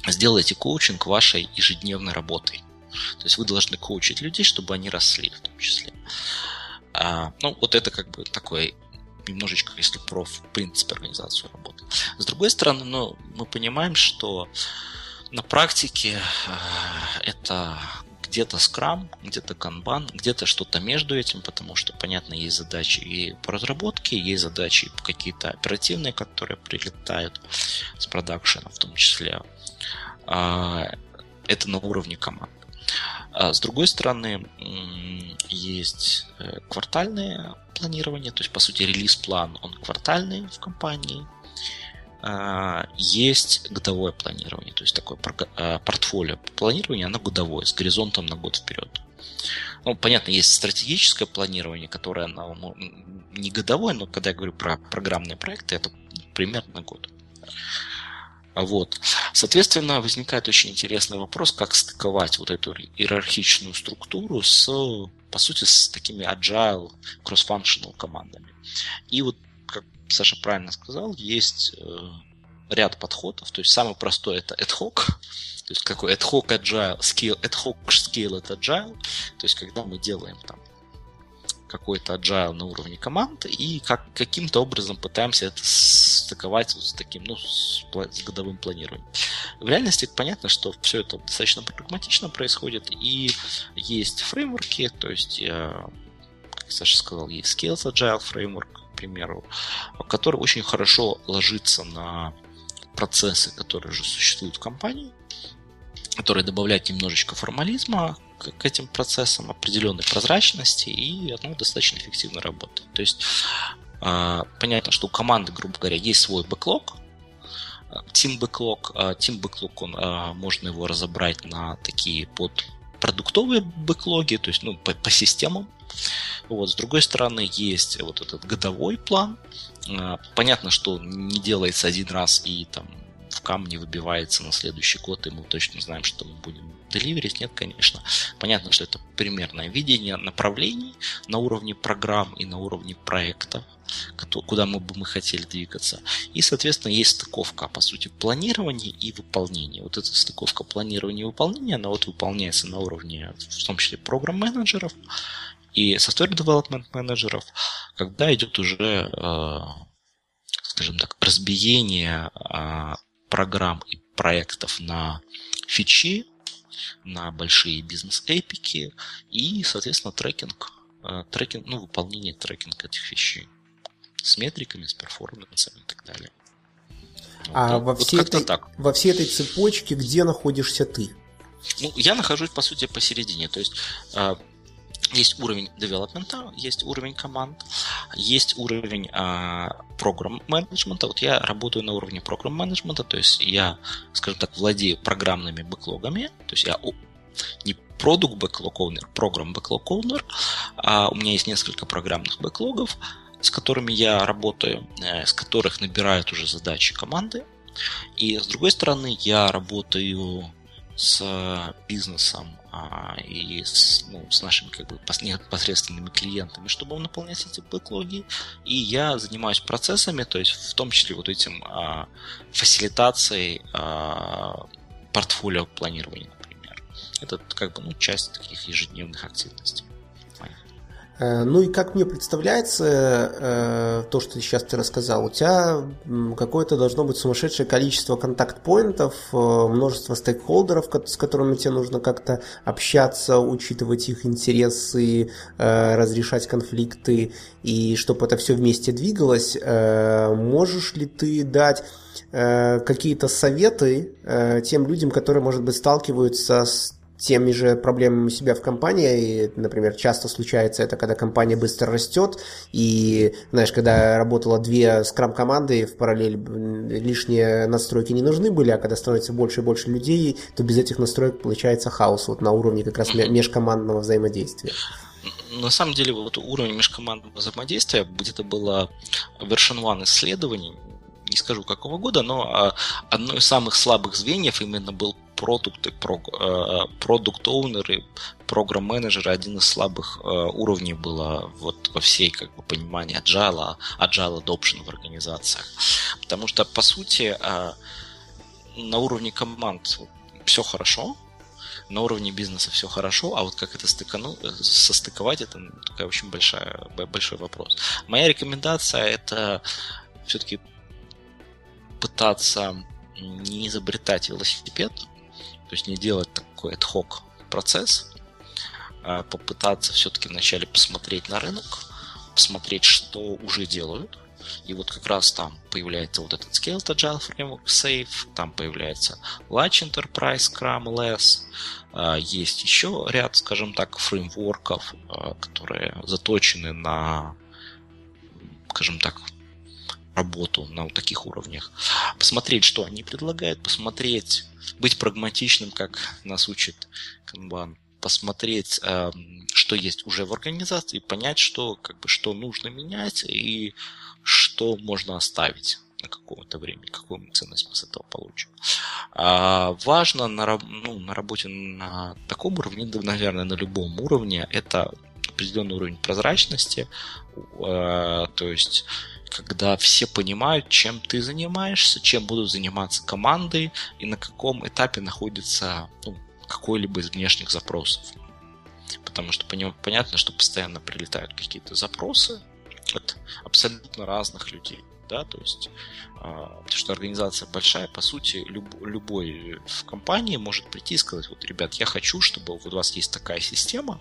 сделайте коучинг вашей ежедневной работой. То есть вы должны коучить людей, чтобы они росли в том числе. А, ну, вот это как бы такое немножечко, если про в принципе организацию работы. С другой стороны, ну, мы понимаем, что на практике э, это где-то скрам, где-то канбан, где-то что-то между этим, потому что, понятно, есть задачи и по разработке, есть задачи какие-то оперативные, которые прилетают с продакшена в том числе. А, это на уровне команд. А с другой стороны, есть э, квартальное планирование, то есть, по сути, релиз-план, он квартальный в компании, а, есть годовое планирование, то есть такое а, портфолио планирования, оно годовое, с горизонтом на год вперед. Ну, понятно, есть стратегическое планирование, которое ну, не годовое, но когда я говорю про программные проекты, это примерно год. Вот. Соответственно, возникает очень интересный вопрос, как стыковать вот эту иерархичную структуру с, по сути, с такими agile, cross-functional командами. И вот Саша правильно сказал, есть э, ряд подходов. То есть самый простой это ad hoc, то есть какой ad hoc agile, skill, ad hoc skill это agile, то есть когда мы делаем там какой-то agile на уровне команд и как, каким-то образом пытаемся это стыковать вот с таким, ну, с, годовым планированием. В реальности понятно, что все это достаточно прагматично происходит и есть фреймворки, то есть, как Саша сказал, есть Skills Agile фреймворк, примеру, который очень хорошо ложится на процессы, которые уже существуют в компании, которые добавляют немножечко формализма к, к этим процессам, определенной прозрачности, и оно достаточно эффективно работает. То есть э, понятно, что у команды, грубо говоря, есть свой бэклог, Team Backlog, Team Backlog, он, можно его разобрать на такие под продуктовые бэклоги, то есть ну, по, по системам. Вот, с другой стороны, есть вот этот годовой план. А, понятно, что не делается один раз и там в камне выбивается на следующий год, и мы точно знаем, что мы будем деливерить. Нет, конечно. Понятно, что это примерное видение направлений на уровне программ и на уровне проекта, куда мы бы мы хотели двигаться. И, соответственно, есть стыковка, по сути, планирования и выполнения. Вот эта стыковка планирования и выполнения, она вот выполняется на уровне, в том числе, программ-менеджеров, и software development менеджеров, когда идет уже, э, скажем так, разбиение э, программ и проектов на фичи, на большие бизнес-эпики и, соответственно, трекинг, э, трекинг, ну, выполнение трекинга этих вещей с метриками, с перформансами и так далее. А вот, во, всей вот этой, так. во всей этой цепочке где находишься ты? Ну, я нахожусь, по сути, посередине. То есть есть уровень девелопмента, есть уровень команд, есть уровень э, программ менеджмента. Вот я работаю на уровне программ менеджмента, то есть я, скажем так, владею программными бэклогами, то есть я не продукт бэклог owner, программ бэклог owner, а у меня есть несколько программных бэклогов, с которыми я работаю, э, с которых набирают уже задачи команды. И с другой стороны, я работаю с бизнесом а, и с, ну, с нашими как бы непосредственными клиентами, чтобы наполнять эти бэклоги. И я занимаюсь процессами, то есть в том числе вот этим а, фасилитацией а, портфолио планирования, например. Это как бы ну, часть таких ежедневных активностей. Э, ну и как мне представляется, э, то, что сейчас ты рассказал, у тебя какое-то должно быть сумасшедшее количество контакт-поинтов, э, множество стейкхолдеров, с которыми тебе нужно как-то общаться, учитывать их интересы, разрешать конфликты, и чтобы это все вместе двигалось. Можешь ли ты дать какие-то советы тем людям, которые, может быть, сталкиваются с теми же проблемами у себя в компании. И, например, часто случается это, когда компания быстро растет, и, знаешь, когда работало две скрам-команды в параллель, лишние настройки не нужны были, а когда становится больше и больше людей, то без этих настроек получается хаос вот на уровне как раз межкомандного взаимодействия. На самом деле, вот уровень межкомандного взаимодействия где-то было version 1 исследований, не скажу какого года, но а, одно из самых слабых звеньев именно был продукты, продукт-оунеры, программ-менеджеры один из слабых э, уровней было вот во всей как бы понимании agile, agile adoption в организациях. Потому что, по сути, э, на уровне команд все хорошо, на уровне бизнеса все хорошо, а вот как это стыкану, состыковать, это такая очень большая, большой вопрос. Моя рекомендация это все-таки пытаться не изобретать велосипед, то есть не делать такой ad-hoc процесс, а попытаться все-таки вначале посмотреть на рынок, посмотреть, что уже делают, и вот как раз там появляется вот этот Scaled Agile Framework Safe, там появляется Large Enterprise Scrum LS, а, есть еще ряд, скажем так, фреймворков, а, которые заточены на, скажем так, работу на вот таких уровнях. Посмотреть, что они предлагают, посмотреть, быть прагматичным, как нас учит Kanban, посмотреть, что есть уже в организации, понять, что, как бы, что нужно менять и что можно оставить на какое-то время, какую ценность мы с этого получим. А важно на, ну, на работе на таком уровне, наверное, на любом уровне, это определенный уровень прозрачности, э, то есть когда все понимают, чем ты занимаешься, чем будут заниматься команды и на каком этапе находится ну, какой-либо из внешних запросов. Потому что понятно, что постоянно прилетают какие-то запросы, от абсолютно разных людей. Да, то есть, э, потому что организация большая, по сути, люб, любой в компании может прийти и сказать, вот, ребят, я хочу, чтобы вот у вас есть такая система,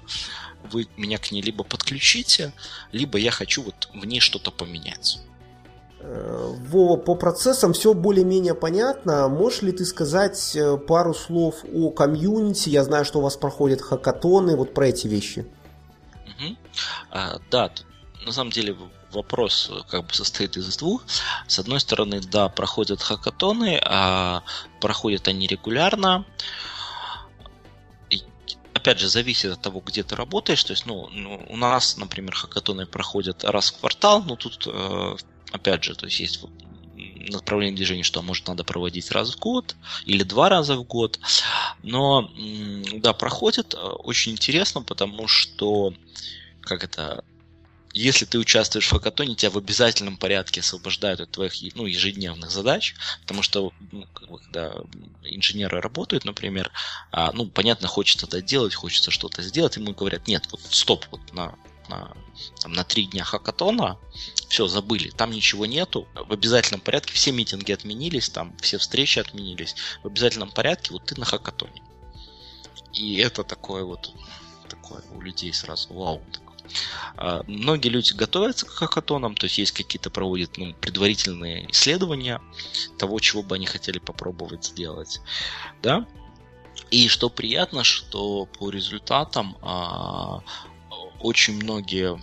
вы меня к ней либо подключите, либо я хочу вот в ней что-то поменять. Вова, по процессам все более-менее понятно. Можешь ли ты сказать э, пару слов о комьюнити? Я знаю, что у вас проходят хакатоны, вот про эти вещи. Угу. А, да, на самом деле вопрос э, как бы состоит из двух. С одной стороны, да, проходят хакатоны, а проходят они регулярно. И, опять же, зависит от того, где ты работаешь. То есть, ну, ну у нас, например, хакатоны проходят раз в квартал, но тут, э, опять же, то есть есть направление движения, что может надо проводить раз в год или два раза в год. Но да, проходит э, очень интересно, потому что как это если ты участвуешь в хакатоне, тебя в обязательном порядке освобождают от твоих ну, ежедневных задач, потому что ну, когда инженеры работают, например, а, ну, понятно, хочется это делать, хочется что-то сделать, ему говорят, нет, вот стоп, вот на, на, там, на три дня хакатона, все, забыли, там ничего нету, в обязательном порядке все митинги отменились, там все встречи отменились, в обязательном порядке вот ты на хакатоне. И это такое вот, такое у людей сразу, вау, многие люди готовятся к хакатонам, то есть есть какие-то проводят ну, предварительные исследования того, чего бы они хотели попробовать сделать. Да? И что приятно, что по результатам а, очень многие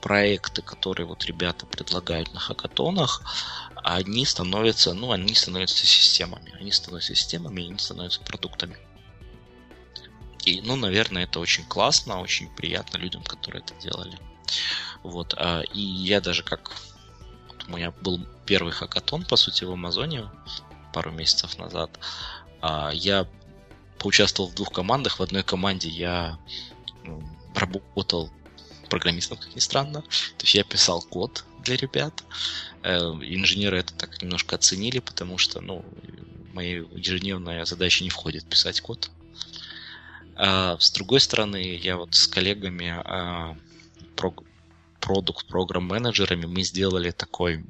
проекты, которые вот ребята предлагают на хакатонах, они становятся, ну, они становятся системами. Они становятся системами, они становятся продуктами. И, ну, наверное, это очень классно, очень приятно людям, которые это делали. Вот. А, и я даже как... Вот у меня был первый хакатон, по сути, в Амазоне пару месяцев назад. А, я поучаствовал в двух командах. В одной команде я работал программистом, как ни странно. То есть я писал код для ребят. Э, инженеры это так немножко оценили, потому что, ну, моя ежедневная задача не входит писать код. А с другой стороны, я вот с коллегами, а, продукт программ менеджерами мы сделали такой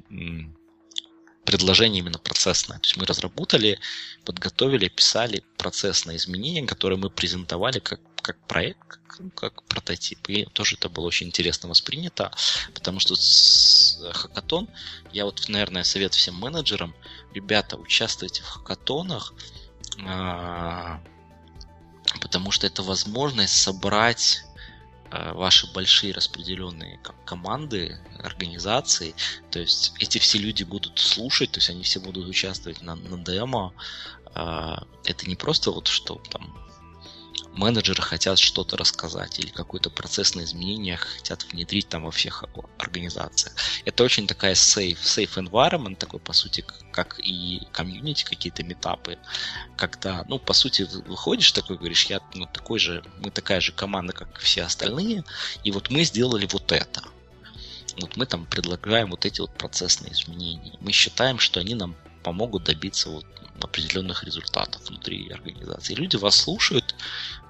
предложение именно процессное. То есть мы разработали, подготовили, писали процессные изменения, которые мы презентовали как, как проект, как, как прототип. И тоже это было очень интересно воспринято, потому что с хакатон, я вот, наверное, совет всем менеджерам, ребята, участвуйте в хакатонах, а, потому что это возможность собрать э, ваши большие распределенные команды, организации. То есть эти все люди будут слушать, то есть они все будут участвовать на, на демо. А, это не просто вот что там менеджеры хотят что-то рассказать или какое-то процессное изменение хотят внедрить там во всех организациях. Это очень такая safe, safe environment, такой, по сути, как и комьюнити, какие-то метапы, когда, ну, по сути, выходишь такой, говоришь, я ну, такой же, мы такая же команда, как все остальные, и вот мы сделали вот это. Вот мы там предлагаем вот эти вот процессные изменения. Мы считаем, что они нам помогут добиться вот определенных результатов внутри организации. Люди вас слушают,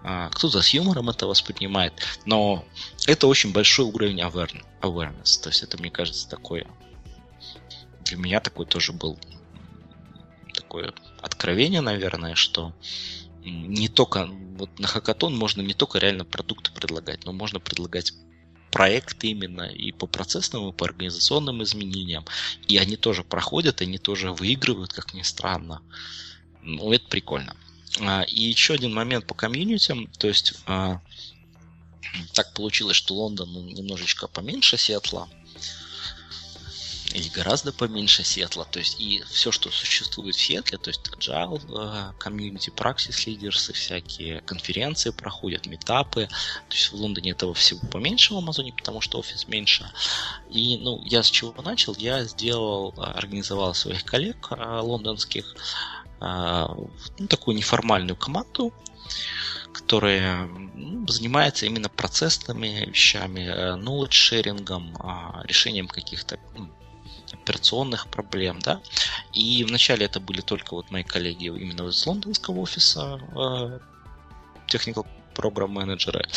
а, кто-то с юмором это воспринимает, но это очень большой уровень awareness. То есть это, мне кажется, такое для меня такой тоже был такое откровение, наверное, что не только вот на хакатон можно не только реально продукты предлагать, но можно предлагать проекты именно и по процессным, и по организационным изменениям. И они тоже проходят, они тоже выигрывают, как ни странно. Ну, это прикольно. А, и еще один момент по комьюнитям. То есть а, так получилось, что Лондон немножечко поменьше Сиэтла или гораздо поменьше Сиэтла. То есть и все, что существует в Сиэтле, то есть Agile, э, комьюнити, Praxis Leaders, всякие конференции проходят, метапы. То есть в Лондоне этого всего поменьше в Амазоне, потому что офис меньше. И ну, я с чего начал? Я сделал, организовал своих коллег э, лондонских, э, ну, такую неформальную команду, которая ну, занимается именно процессными вещами, knowledge-шерингом, решением каких-то ну, операционных проблем, да. И вначале это были только вот мои коллеги именно из лондонского офиса, э, technical программ менеджеры.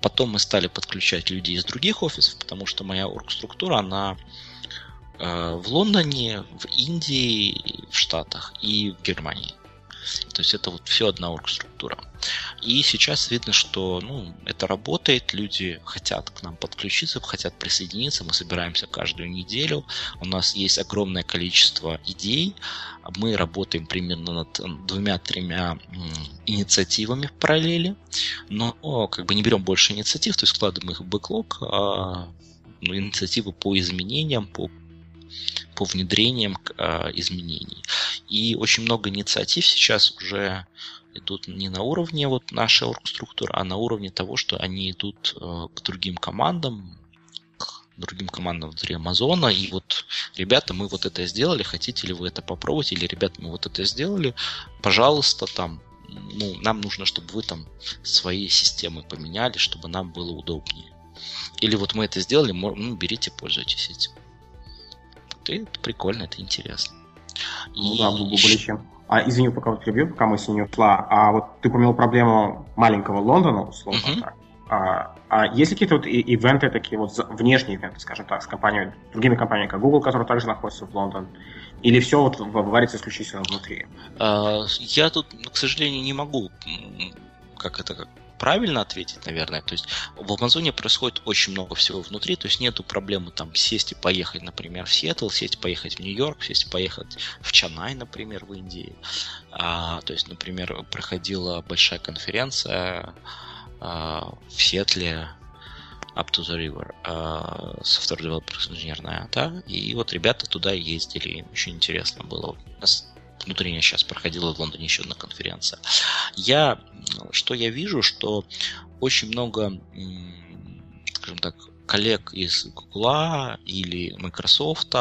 Потом мы стали подключать людей из других офисов, потому что моя оргструктура, она э, в Лондоне, в Индии, в Штатах и в Германии. То есть это вот все одна оргструктура. И сейчас видно, что ну, это работает, люди хотят к нам подключиться, хотят присоединиться, мы собираемся каждую неделю, у нас есть огромное количество идей, мы работаем примерно над двумя-тремя инициативами в параллели, но как бы не берем больше инициатив, то есть складываем их в бэклог, а ну, инициативы по изменениям, по по внедрениям э, изменений. И очень много инициатив сейчас уже идут не на уровне вот нашей оргструктуры, а на уровне того, что они идут э, к другим командам, к другим командам внутри Амазона, и вот, ребята, мы вот это сделали, хотите ли вы это попробовать, или, ребята, мы вот это сделали, пожалуйста, там, ну, нам нужно, чтобы вы там свои системы поменяли, чтобы нам было удобнее. Или вот мы это сделали, ну, берите, пользуйтесь этим. Это прикольно, это интересно. Ну, и... да, более чем. А, извини, пока вот перебью, пока мы с ней ушла. А вот ты упомянул проблему маленького Лондона, условно uh-huh. так. А, а есть ли какие-то вот ивенты, такие вот внешние ивенты, скажем так, с компаниями, другими компаниями, как Google, которые также находятся в Лондон? Или все вот варится исключительно внутри? А, я тут, к сожалению, не могу как это правильно ответить, наверное. То есть в Амазоне происходит очень много всего внутри, то есть нету проблемы там сесть и поехать, например, в Сиэтл, сесть и поехать в Нью-Йорк, сесть и поехать в Чанай, например, в Индии. А, то есть, например, проходила большая конференция а, в Сиэтле, Up to the River, uh, Software Developers инженерная, да, и вот ребята туда ездили, им очень интересно было. У нас внутренне сейчас проходила в Лондоне еще одна конференция. Я, что я вижу, что очень много, скажем так, коллег из Google или Microsoft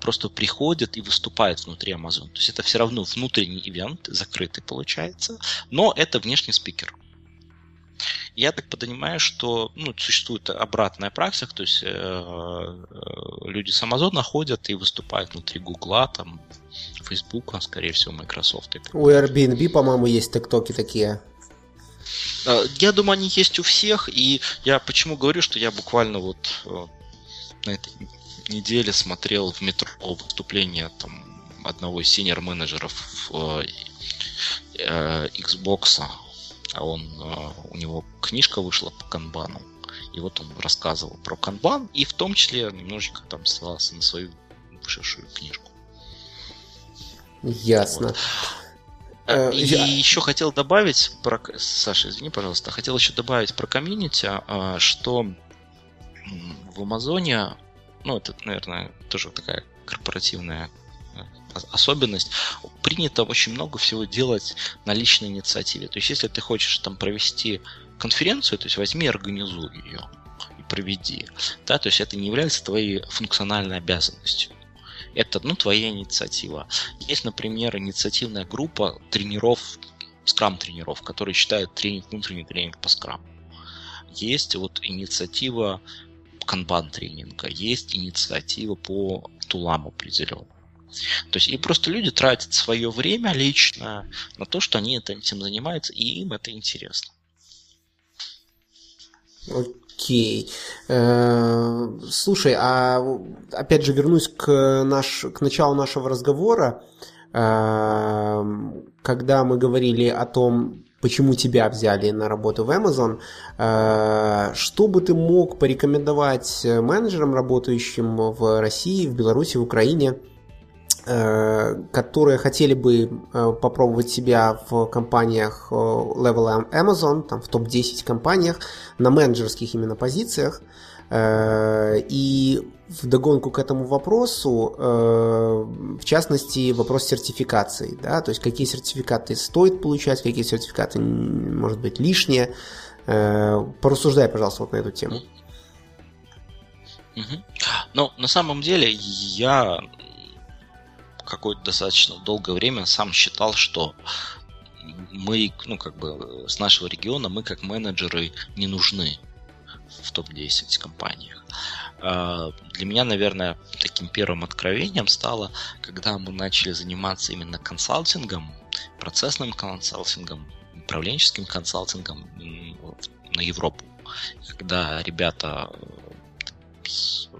просто приходят и выступают внутри Amazon. То есть это все равно внутренний ивент, закрытый получается, но это внешний спикер. Я так понимаю, что ну, существует обратная практика, то есть э, э, люди с Amazon ходят и выступают внутри Гугла, там, Фейсбука, скорее всего, Microsoft. У Airbnb, по-моему, есть тиктоки такие. Э, я думаю, они есть у всех, и я почему говорю, что я буквально вот э, на этой неделе смотрел в метро выступление там одного из синер менеджеров э, Xbox а он, а, у него книжка вышла по канбану, и вот он рассказывал про канбан, и в том числе немножечко там ссылался на свою вышедшую книжку. Ясно. Вот. Э, и Я... еще хотел добавить про... Саша, извини, пожалуйста, хотел еще добавить про комьюнити, а, что в Амазоне, ну, это, наверное, тоже такая корпоративная особенность, принято очень много всего делать на личной инициативе. То есть, если ты хочешь там провести конференцию, то есть возьми и организуй ее и проведи. Да, то есть это не является твоей функциональной обязанностью. Это, ну, твоя инициатива. Есть, например, инициативная группа тренеров, скрам-тренеров, которые считают тренинг, внутренний тренинг по скраму. Есть вот инициатива канбан тренинга, есть инициатива по тулам определенным. То есть и просто люди тратят свое время лично на то, что они этим занимаются, и им это интересно. Окей. Э, слушай, а опять же вернусь к, наш, к началу нашего разговора, э, когда мы говорили о том, почему тебя взяли на работу в Amazon. Э, что бы ты мог порекомендовать менеджерам, работающим в России, в Беларуси, в Украине, которые хотели бы э, попробовать себя в компаниях э, Level Amazon, там в топ-10 компаниях, на менеджерских именно позициях. И в догонку к этому вопросу, в частности, вопрос сертификации. Да? То есть, какие сертификаты стоит получать, какие сертификаты, может быть, лишние. Порассуждай, пожалуйста, вот на эту тему. Ну, на самом деле, я какое-то достаточно долгое время сам считал, что мы, ну, как бы, с нашего региона мы как менеджеры не нужны в топ-10 компаниях. А, для меня, наверное, таким первым откровением стало, когда мы начали заниматься именно консалтингом, процессным консалтингом, управленческим консалтингом на Европу. Когда ребята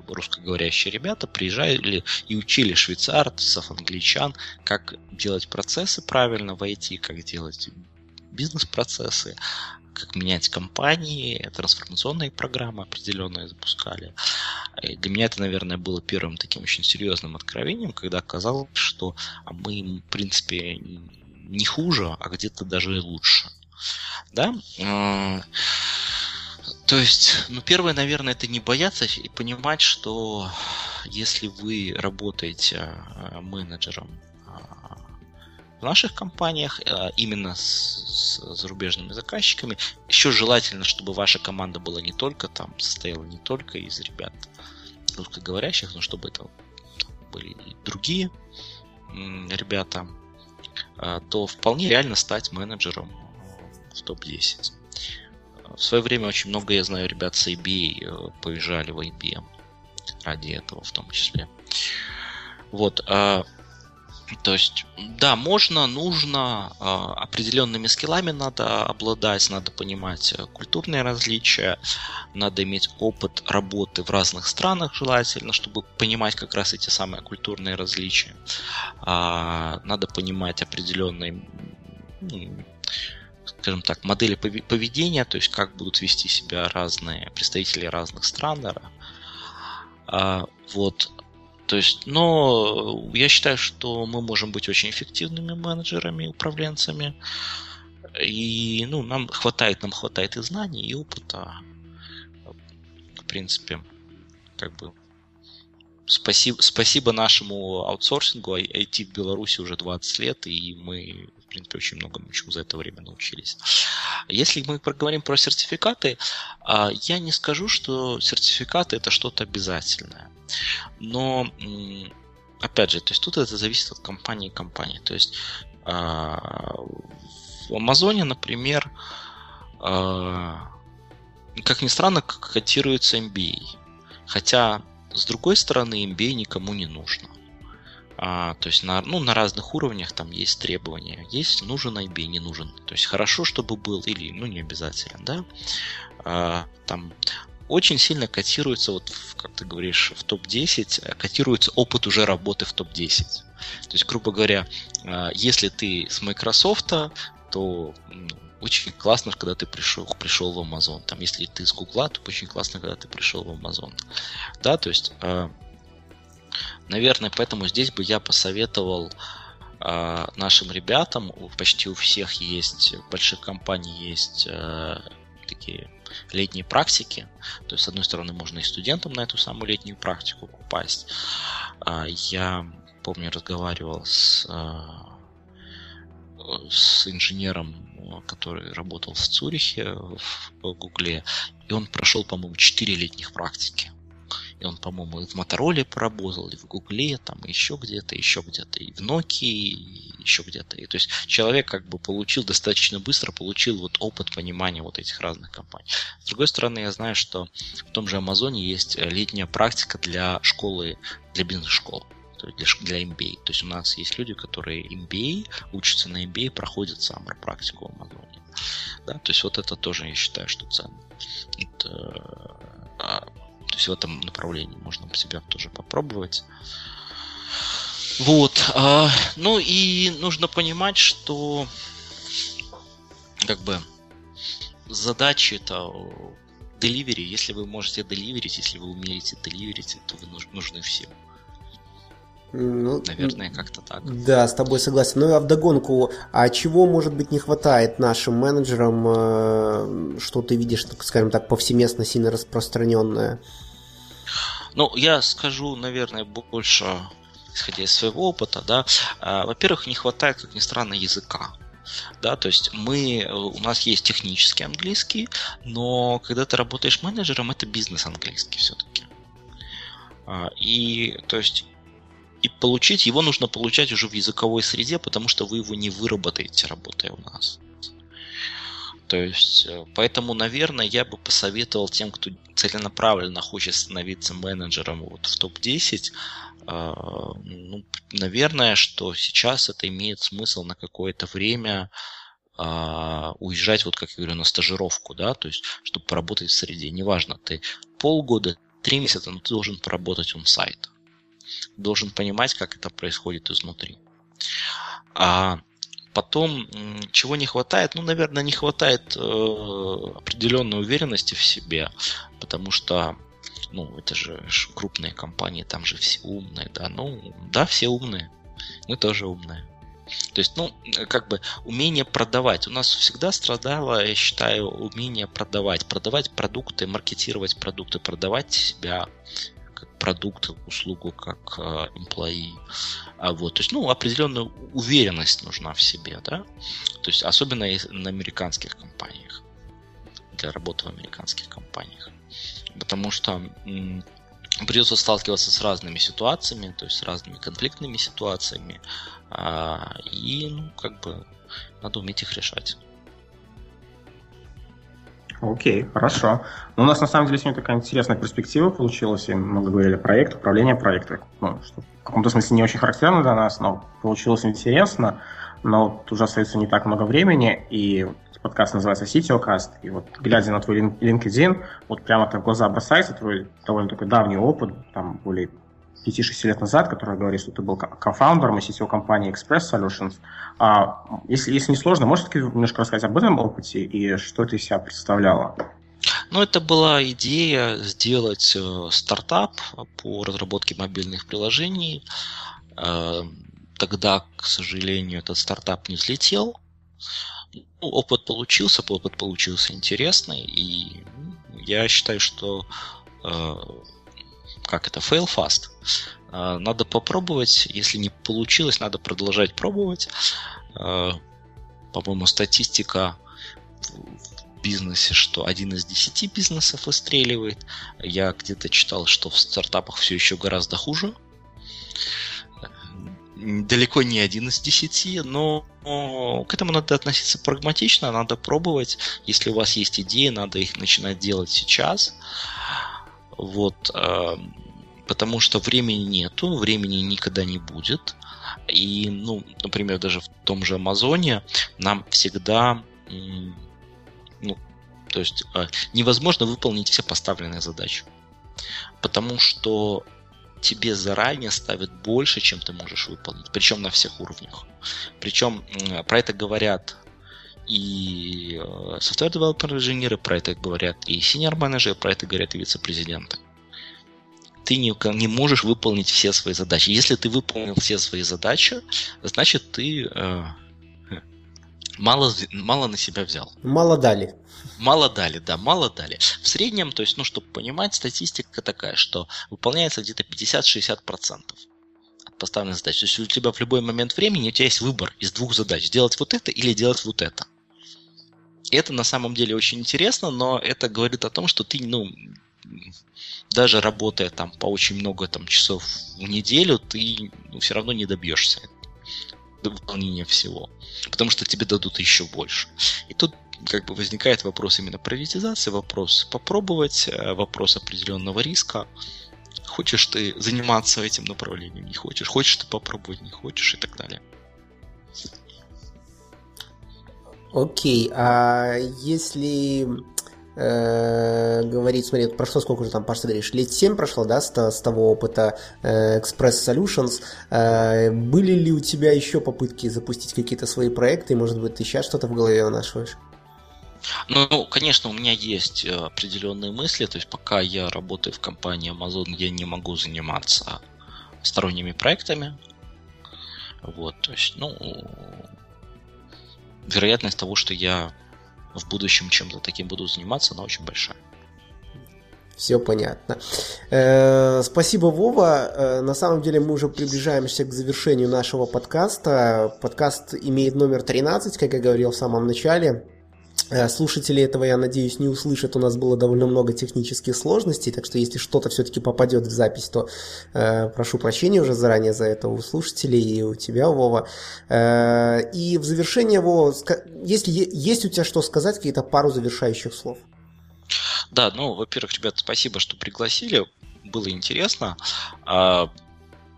русскоговорящие ребята приезжали и учили швейцарцев, англичан, как делать процессы правильно в IT, как делать бизнес-процессы, как менять компании, трансформационные программы определенные запускали. И для меня это, наверное, было первым таким очень серьезным откровением, когда оказалось, что а мы, в принципе, не хуже, а где-то даже лучше. Да? А, то есть, ну, первое, наверное, это не бояться и понимать, что если вы работаете а, менеджером а, в наших компаниях, а, именно с, с зарубежными заказчиками, еще желательно, чтобы ваша команда была не только там, состояла не только из ребят русскоговорящих, но чтобы это были и другие ребята, то вполне реально стать менеджером в топ-10. В свое время очень много, я знаю, ребят с IBA э, поезжали в IBM ради этого в том числе. Вот. А, то есть, да, можно, нужно, а, определенными скиллами надо обладать, надо понимать э, культурные различия, надо иметь опыт работы в разных странах желательно, чтобы понимать как раз эти самые культурные различия. А, надо понимать определенные скажем так, модели поведения, то есть как будут вести себя разные представители разных стран. А, вот. То есть, но я считаю, что мы можем быть очень эффективными менеджерами, управленцами. И ну, нам хватает, нам хватает и знаний, и опыта. В принципе, как бы спасибо, спасибо нашему аутсорсингу. IT в Беларуси уже 20 лет, и мы принципе, очень многому чему за это время научились. Если мы проговорим про сертификаты, а, я не скажу, что сертификаты это что-то обязательное. Но, опять же, то есть тут это зависит от компании и компании. То есть а, в Амазоне, например, а, как ни странно, котируется MBA. Хотя, с другой стороны, MBA никому не нужно. А, то есть на, ну, на разных уровнях там есть требования. Есть нужен IB, не нужен. То есть хорошо, чтобы был, или ну не обязательно, да. А, там очень сильно котируется, вот, как ты говоришь, в топ-10, э, котируется опыт уже работы в топ-10. То есть, грубо говоря, а, если ты с Microsoft, то очень классно, когда ты пришел, пришел в Amazon. Там, если ты с Google, то очень классно, когда ты пришел в Amazon. Да, то есть а, Наверное, поэтому здесь бы я посоветовал э, нашим ребятам, почти у всех есть, в больших компаний есть э, такие летние практики. То есть, с одной стороны, можно и студентам на эту самую летнюю практику попасть. Э, я помню, разговаривал с, с инженером, который работал в Цюрихе, в Гугле, и он прошел, по-моему, 4 летних практики. И он, по-моему, в Мотороле поработал, и в Гугле, там, еще где-то, еще где-то, и в Nokia, и еще где-то. И, то есть человек как бы получил достаточно быстро, получил вот опыт понимания вот этих разных компаний. С другой стороны, я знаю, что в том же Амазоне есть летняя практика для школы, для бизнес-школ то есть для, для MBA. То есть у нас есть люди, которые MBA, учатся на MBA, проходят summer практику в Амазоне. Да, то есть вот это тоже я считаю, что ценно. Это, а, то есть в этом направлении можно себя тоже попробовать. Вот. А, ну и нужно понимать, что как бы задачи это деливери. Если вы можете деливерить, если вы умеете деливерить, то вы нужны всем. Ну, Наверное, как-то так. Да, с тобой согласен. Ну а вдогонку, а чего, может быть, не хватает нашим менеджерам, э, что ты видишь, скажем так, повсеместно сильно распространенное? Ну, я скажу, наверное, больше исходя из своего опыта, да, а, во-первых, не хватает, как ни странно, языка. Да, то есть мы, у нас есть технический английский, но когда ты работаешь менеджером, это бизнес английский все-таки. А, и то есть и получить его нужно получать уже в языковой среде, потому что вы его не выработаете, работая у нас. То есть, э, поэтому, наверное, я бы посоветовал тем, кто целенаправленно хочет становиться менеджером вот в топ-10, э, ну, наверное, что сейчас это имеет смысл на какое-то время э, уезжать, вот как я говорю, на стажировку, да, то есть, чтобы поработать в среде. Неважно, ты полгода, три месяца, но ты должен поработать он сайт. Должен понимать, как это происходит изнутри. А Потом, чего не хватает? Ну, наверное, не хватает э, определенной уверенности в себе, потому что, ну, это же крупные компании, там же все умные, да, ну, да, все умные, мы тоже умные. То есть, ну, как бы умение продавать. У нас всегда страдало, я считаю, умение продавать. Продавать продукты, маркетировать продукты, продавать себя, как продукт, услугу, как э, employee. А вот, то есть, ну, определенная уверенность нужна в себе, да. То есть, особенно на американских компаниях, для работы в американских компаниях. Потому что придется сталкиваться с разными ситуациями, то есть с разными конфликтными ситуациями, а, и, ну, как бы, надо уметь их решать. Окей, хорошо. Ну, у нас на самом деле сегодня такая интересная перспектива получилась. И много говорили проект, управление проектом. Ну, что в каком-то смысле не очень характерно для нас, но получилось интересно. Но вот уже остается не так много времени, и подкаст называется CTOcast, и вот глядя на твой LinkedIn, вот прямо так в глаза бросается твой довольно такой давний опыт, там более 5-6 лет назад, который говорит, что ты был кофаундером и CTO компании Express Solutions. А, если, если не сложно, можешь немножко рассказать об этом опыте и что ты из себя представляла? Ну, это была идея сделать э, стартап по разработке мобильных приложений. Э, тогда, к сожалению, этот стартап не взлетел. Ну, опыт получился, опыт получился интересный, и я считаю, что э, как это, fail fast. А, надо попробовать, если не получилось, надо продолжать пробовать. А, по-моему, статистика в бизнесе, что один из десяти бизнесов выстреливает. Я где-то читал, что в стартапах все еще гораздо хуже. Далеко не один из десяти, но к этому надо относиться прагматично, надо пробовать. Если у вас есть идеи, надо их начинать делать сейчас. Вот, э, потому что времени нету, времени никогда не будет. И, ну, например, даже в том же Амазоне нам всегда, ну, то есть э, невозможно выполнить все поставленные задачи. Потому что тебе заранее ставят больше, чем ты можешь выполнить, причем на всех уровнях. Причем про это говорят и э, software developer инженеры про это говорят, и senior менеджеры про это говорят и вице-президенты. Ты не, не можешь выполнить все свои задачи. Если ты выполнил все свои задачи, значит ты э, мало, мало на себя взял. Мало дали. Мало дали, да, мало дали. В среднем, то есть, ну, чтобы понимать, статистика такая, что выполняется где-то 50-60% от поставленной задачей. То есть у тебя в любой момент времени у тебя есть выбор из двух задач. Сделать вот это или делать вот это. Это на самом деле очень интересно, но это говорит о том, что ты, ну, даже работая там по очень много там, часов в неделю, ты ну, все равно не добьешься выполнения всего. Потому что тебе дадут еще больше. И тут как бы возникает вопрос именно приоритизации, вопрос попробовать, э, вопрос определенного риска. Хочешь ты заниматься этим направлением, не хочешь. Хочешь ты попробовать, не хочешь и так далее. Окей, а если э, говорить, смотри, прошло сколько уже там, Паш, ты говоришь, лет 7 прошло, да, с, с того опыта э, Express Solutions. Э, были ли у тебя еще попытки запустить какие-то свои проекты? Может быть, ты сейчас что-то в голове вынашиваешь? Ну, конечно, у меня есть э, определенные мысли, то есть пока я работаю в компании Amazon, я не могу заниматься сторонними проектами. Вот, то есть, ну, вероятность того, что я в будущем чем-то таким буду заниматься, она очень большая. Все понятно. Э, спасибо, Вова. Э, на самом деле мы уже приближаемся к завершению нашего подкаста. Подкаст имеет номер 13, как я говорил в самом начале. Э, слушатели этого, я надеюсь, не услышат. У нас было довольно много технических сложностей, так что если что-то все-таки попадет в запись, то э, прошу прощения уже заранее за это у слушателей и у тебя, Вова. Э, и в завершение, Вова, если есть у тебя что сказать, какие-то пару завершающих слов? Да, ну, во-первых, ребят, спасибо, что пригласили. Было интересно. А,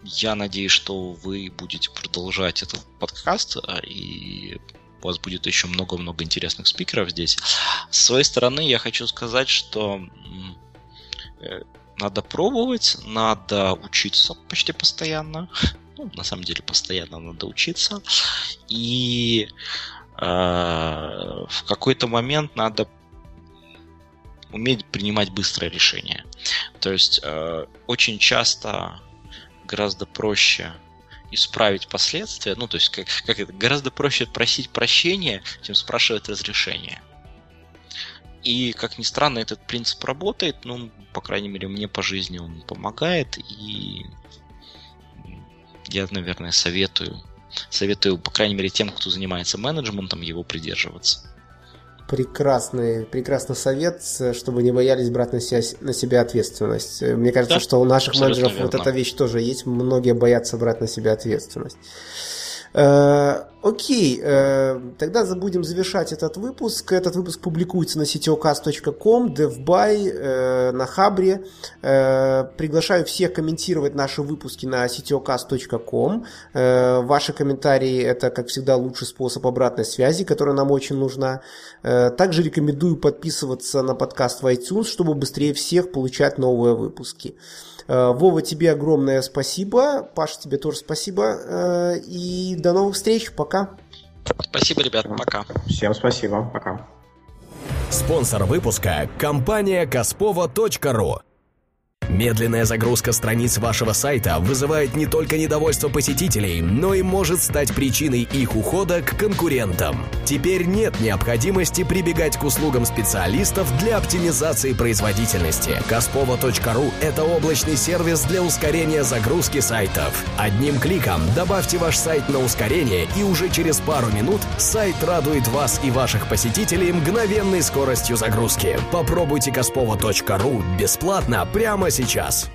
я надеюсь, что вы будете продолжать этот подкаст а, и у вас будет еще много-много интересных спикеров здесь. С своей стороны я хочу сказать, что э, надо пробовать, надо учиться почти постоянно. Ну, на самом деле, постоянно надо учиться. И э, в какой-то момент надо уметь принимать быстрое решение. То есть э, очень часто гораздо проще исправить последствия. Ну, то есть, как, как это, гораздо проще просить прощения, чем спрашивать разрешения. И, как ни странно, этот принцип работает, ну, по крайней мере, мне по жизни он помогает, и я, наверное, советую, советую, по крайней мере, тем, кто занимается менеджментом, его придерживаться прекрасный, прекрасный совет, чтобы не боялись брать на себя, на себя ответственность. Мне кажется, да, что у наших менеджеров верно. вот эта вещь тоже есть. Многие боятся брать на себя ответственность. Э, окей, э, тогда будем завершать этот выпуск. Этот выпуск публикуется на sitiocast.com, DevBuy, э, на Хабре. Приглашаю всех комментировать наши выпуски на sitiocast.com. Ваши комментарии – это, как всегда, лучший способ обратной связи, которая нам очень нужна. Также рекомендую подписываться на подкаст в iTunes, чтобы быстрее всех получать новые выпуски. Э, Вова, тебе огромное спасибо. Паша, тебе тоже спасибо. Э, и до новых встреч. Пока. Спасибо, ребят. Пока. Всем спасибо. Пока. Спонсор выпуска – компания Каспова.ру Медленная загрузка страниц вашего сайта вызывает не только недовольство посетителей, но и может стать причиной их ухода к конкурентам. Теперь нет необходимости прибегать к услугам специалистов для оптимизации производительности. Kaspova.ru – это облачный сервис для ускорения загрузки сайтов. Одним кликом добавьте ваш сайт на ускорение, и уже через пару минут сайт радует вас и ваших посетителей мгновенной скоростью загрузки. Попробуйте Kaspova.ru бесплатно прямо сейчас.